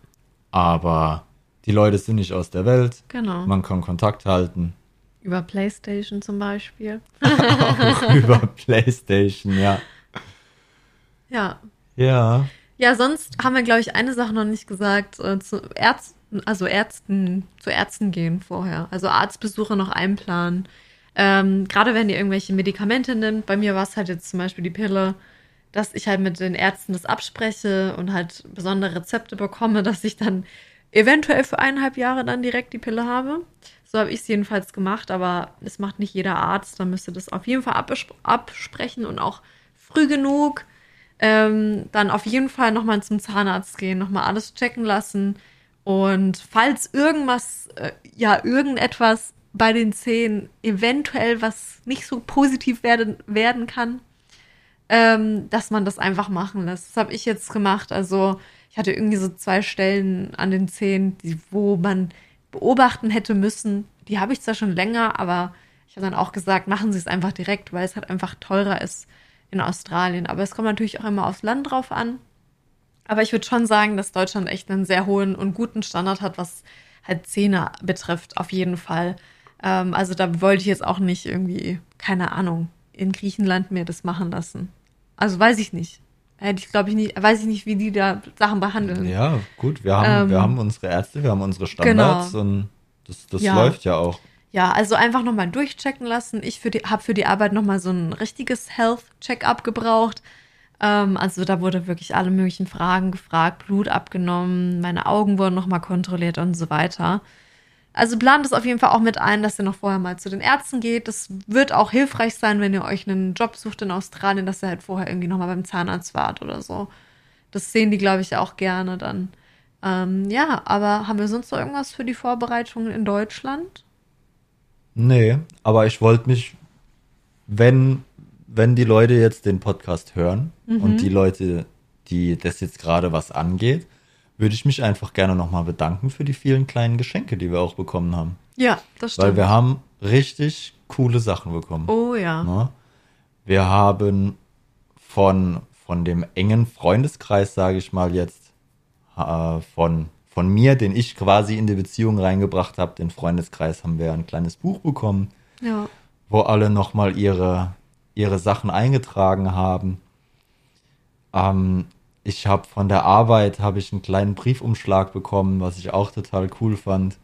Aber die Leute sind nicht aus der Welt. genau. Man kann Kontakt halten. Über Playstation zum Beispiel. Auch über Playstation, ja. Ja. Ja. Ja, sonst haben wir, glaube ich, eine Sache noch nicht gesagt. Äh, zu Ärzten, also Ärzten, zu Ärzten gehen vorher. Also Arztbesuche noch einplanen. Ähm, Gerade wenn ihr irgendwelche Medikamente nimmt. Bei mir war es halt jetzt zum Beispiel die Pille, dass ich halt mit den Ärzten das abspreche und halt besondere Rezepte bekomme, dass ich dann eventuell für eineinhalb Jahre dann direkt die Pille habe. So habe ich es jedenfalls gemacht, aber es macht nicht jeder Arzt. Da müsst ihr das auf jeden Fall abbes- absprechen und auch früh genug. Ähm, dann auf jeden Fall nochmal zum Zahnarzt gehen, nochmal alles checken lassen. Und falls irgendwas, äh, ja, irgendetwas bei den Zähnen eventuell was nicht so positiv werden, werden kann, ähm, dass man das einfach machen lässt. Das habe ich jetzt gemacht. Also ich hatte irgendwie so zwei Stellen an den Zähnen, wo man beobachten hätte müssen. Die habe ich zwar schon länger, aber ich habe dann auch gesagt, machen Sie es einfach direkt, weil es halt einfach teurer ist in Australien. Aber es kommt natürlich auch immer aufs Land drauf an. Aber ich würde schon sagen, dass Deutschland echt einen sehr hohen und guten Standard hat, was halt Zähne betrifft, auf jeden Fall. Ähm, also da wollte ich jetzt auch nicht irgendwie, keine Ahnung, in Griechenland mir das machen lassen. Also weiß ich nicht. Hätte ich, glaube ich, nicht, weiß ich nicht, wie die da Sachen behandeln. Ja, gut. Wir haben, Ähm, wir haben unsere Ärzte, wir haben unsere Standards und das, das Ja. läuft ja auch. Ja, also einfach nochmal durchchecken lassen. Ich für die, habe für die Arbeit nochmal so ein richtiges Health-Check-up gebraucht. Ähm, also da wurde wirklich alle möglichen Fragen gefragt, Blut abgenommen, meine Augen wurden nochmal kontrolliert und so weiter. Also plant es auf jeden Fall auch mit ein, dass ihr noch vorher mal zu den Ärzten geht. Das wird auch hilfreich sein, wenn ihr euch einen Job sucht in Australien, dass ihr halt vorher irgendwie nochmal beim Zahnarzt wart oder so. Das sehen die, glaube ich, auch gerne dann. Ähm, ja, aber haben wir sonst noch irgendwas für die Vorbereitungen in Deutschland? Nee, aber ich wollte mich, wenn, wenn die Leute jetzt den Podcast hören und die Leute, die das jetzt gerade was angeht, würde ich mich einfach gerne nochmal bedanken für die vielen kleinen Geschenke, die wir auch bekommen haben. Ja, das stimmt. Weil wir haben richtig coole Sachen bekommen. Oh ja. Ne? Wir haben von, von dem engen Freundeskreis, sage ich mal jetzt, äh, von, von mir, den ich quasi in die Beziehung reingebracht habe, den Freundeskreis, haben wir ein kleines Buch bekommen, Ja. wo alle nochmal ihre, ihre Sachen eingetragen haben. Ähm, ich habe von der Arbeit habe ich einen kleinen Briefumschlag bekommen, was ich auch total cool fand,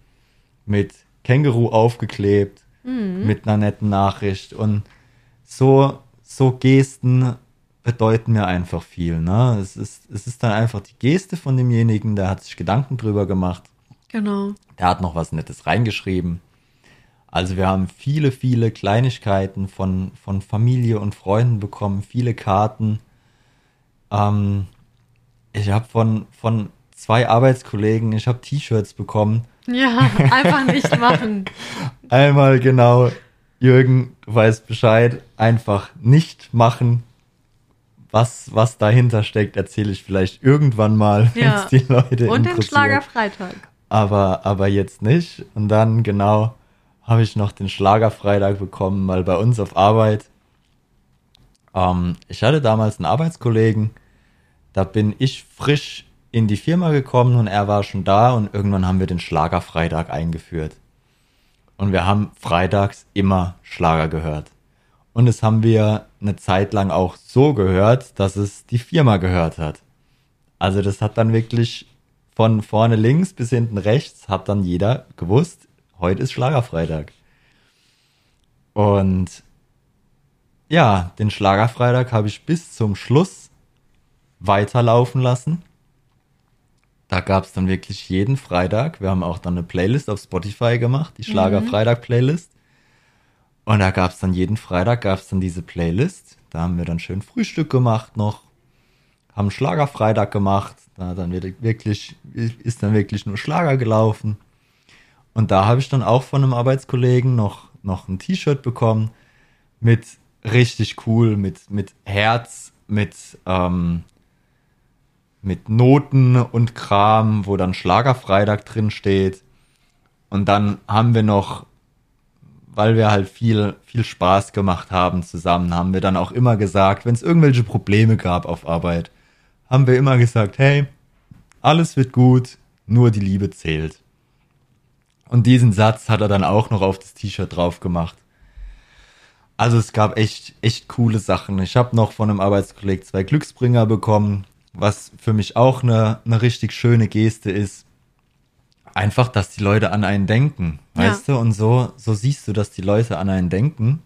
mit Känguru aufgeklebt, mhm. mit einer netten Nachricht und so so Gesten bedeuten mir einfach viel. Ne? Es, ist, es ist dann einfach die Geste von demjenigen, der hat sich Gedanken drüber gemacht. Genau. Der hat noch was Nettes reingeschrieben. Also wir haben viele, viele Kleinigkeiten von, von Familie und Freunden bekommen, viele Karten. Ähm, ich habe von, von zwei Arbeitskollegen, ich habe T-Shirts bekommen. Ja, einfach nicht machen. Einmal genau, Jürgen, du weißt Bescheid, einfach nicht machen. Was, was dahinter steckt, erzähle ich vielleicht irgendwann mal, wenn es die Leute Und den Schlagerfreitag. Aber, aber jetzt nicht. Und dann genau habe ich noch den Schlagerfreitag bekommen, weil bei uns auf Arbeit, ähm, ich hatte damals einen Arbeitskollegen, da bin ich frisch in die Firma gekommen und er war schon da und irgendwann haben wir den Schlagerfreitag eingeführt. Und wir haben freitags immer Schlager gehört. Und das haben wir eine Zeit lang auch so gehört, dass es die Firma gehört hat. Also das hat dann wirklich von vorne links bis hinten rechts hat dann jeder gewusst, heute ist Schlagerfreitag. Und ja, den Schlagerfreitag habe ich bis zum Schluss weiterlaufen lassen. Da gab es dann wirklich jeden Freitag. Wir haben auch dann eine Playlist auf Spotify gemacht, die Schlagerfreitag-Playlist. Und da gab es dann jeden Freitag gab es dann diese Playlist. Da haben wir dann schön Frühstück gemacht noch, haben Schlagerfreitag gemacht. Da dann wirklich ist dann wirklich nur Schlager gelaufen. Und da habe ich dann auch von einem Arbeitskollegen noch noch ein T-Shirt bekommen mit richtig cool, mit mit Herz, mit ähm, mit Noten und Kram, wo dann Schlagerfreitag drin steht. Und dann haben wir noch, weil wir halt viel, viel Spaß gemacht haben zusammen, haben wir dann auch immer gesagt, wenn es irgendwelche Probleme gab auf Arbeit, haben wir immer gesagt, hey, alles wird gut, nur die Liebe zählt. Und diesen Satz hat er dann auch noch auf das T-Shirt drauf gemacht. Also es gab echt, echt coole Sachen. Ich habe noch von einem Arbeitskollegen zwei Glücksbringer bekommen was für mich auch eine, eine richtig schöne Geste ist. Einfach, dass die Leute an einen denken, weißt ja. du? Und so, so siehst du, dass die Leute an einen denken.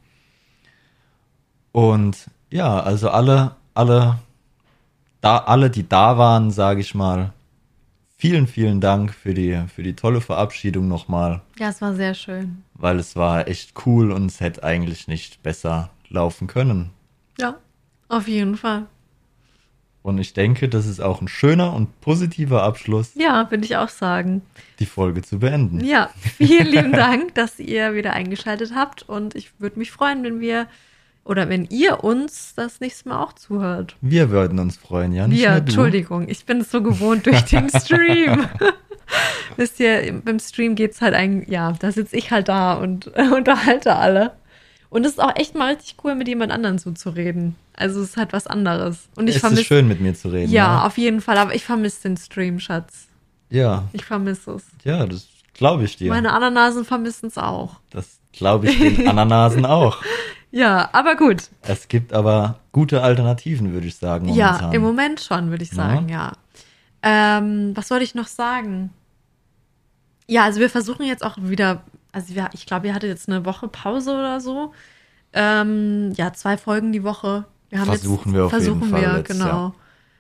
Und ja, also alle, alle, da, alle, die da waren, sage ich mal, vielen, vielen Dank für die, für die tolle Verabschiedung nochmal. Ja, es war sehr schön. Weil es war echt cool und es hätte eigentlich nicht besser laufen können. Ja, auf jeden Fall. Und ich denke, das ist auch ein schöner und positiver Abschluss. Ja, würde ich auch sagen. Die Folge zu beenden. Ja, vielen lieben Dank, dass ihr wieder eingeschaltet habt. Und ich würde mich freuen, wenn wir oder wenn ihr uns das nächste Mal auch zuhört. Wir würden uns freuen, ja. Nicht wir, Entschuldigung, ich bin es so gewohnt durch den Stream. Wisst ihr, beim Stream geht es halt eigentlich, ja, da sitze ich halt da und unterhalte alle. Und es ist auch echt mal richtig cool, mit jemand anderem zuzureden. Also es ist halt was anderes. Und ich es vermiss, ist schön, mit mir zu reden. Ja, ja. auf jeden Fall. Aber ich vermisse den Stream, Schatz. Ja. Ich vermisse es. Ja, das glaube ich dir. Meine Ananasen vermissen es auch. Das glaube ich den Ananasen auch. Ja, aber gut. Es gibt aber gute Alternativen, würde ich sagen. Momentan. Ja, im Moment schon, würde ich sagen, ja. ja. Ähm, was wollte ich noch sagen? Ja, also wir versuchen jetzt auch wieder also ja, ich glaube, ihr hattet jetzt eine Woche Pause oder so. Ähm, ja, zwei Folgen die Woche. Wir haben versuchen jetzt, wir auf versuchen jeden Fall. Wir, jetzt, genau. Ja.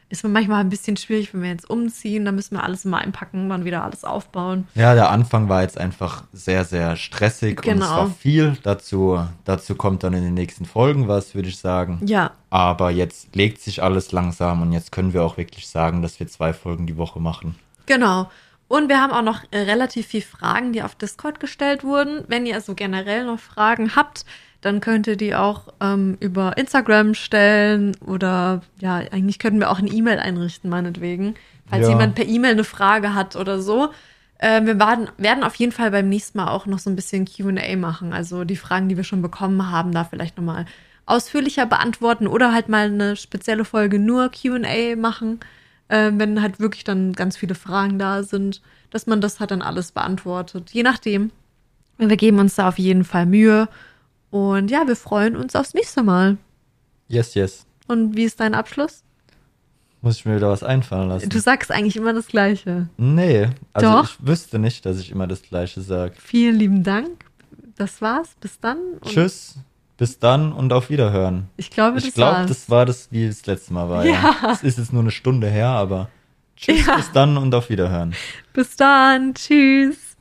Ist manchmal ein bisschen schwierig, wenn wir jetzt umziehen, dann müssen wir alles immer einpacken, dann wieder alles aufbauen. Ja, der Anfang war jetzt einfach sehr, sehr stressig genau. und es war genau. viel. Dazu, dazu kommt dann in den nächsten Folgen was, würde ich sagen. Ja. Aber jetzt legt sich alles langsam und jetzt können wir auch wirklich sagen, dass wir zwei Folgen die Woche machen. Genau. Und wir haben auch noch äh, relativ viele Fragen, die auf Discord gestellt wurden. Wenn ihr also generell noch Fragen habt, dann könnt ihr die auch ähm, über Instagram stellen oder ja, eigentlich könnten wir auch eine E-Mail einrichten, meinetwegen. Falls ja. jemand per E-Mail eine Frage hat oder so. Äh, wir werden, werden auf jeden Fall beim nächsten Mal auch noch so ein bisschen QA machen. Also die Fragen, die wir schon bekommen haben, da vielleicht nochmal ausführlicher beantworten oder halt mal eine spezielle Folge nur QA machen äh, wenn halt wirklich dann ganz viele Fragen da sind, dass man das halt dann alles beantwortet. Je nachdem. Wir geben uns da auf jeden Fall Mühe. Und ja, wir freuen uns aufs nächste Mal. Yes, yes. Und wie ist dein Abschluss? Muss ich mir wieder was einfallen lassen? Du sagst eigentlich immer das Gleiche. nee, also Doch. ich wüsste nicht, dass ich immer das Gleiche sage. Vielen lieben Dank. Das war's. Bis dann. Tschüss, bis dann und auf Wiederhören. Ich glaube, das Ich glaube, war's. das war das, wie das letzte Mal war. Ja. Ja. Es ist jetzt nur eine Stunde her, aber tschüss, Ja. bis dann und auf Wiederhören. Bis dann. Tschüss.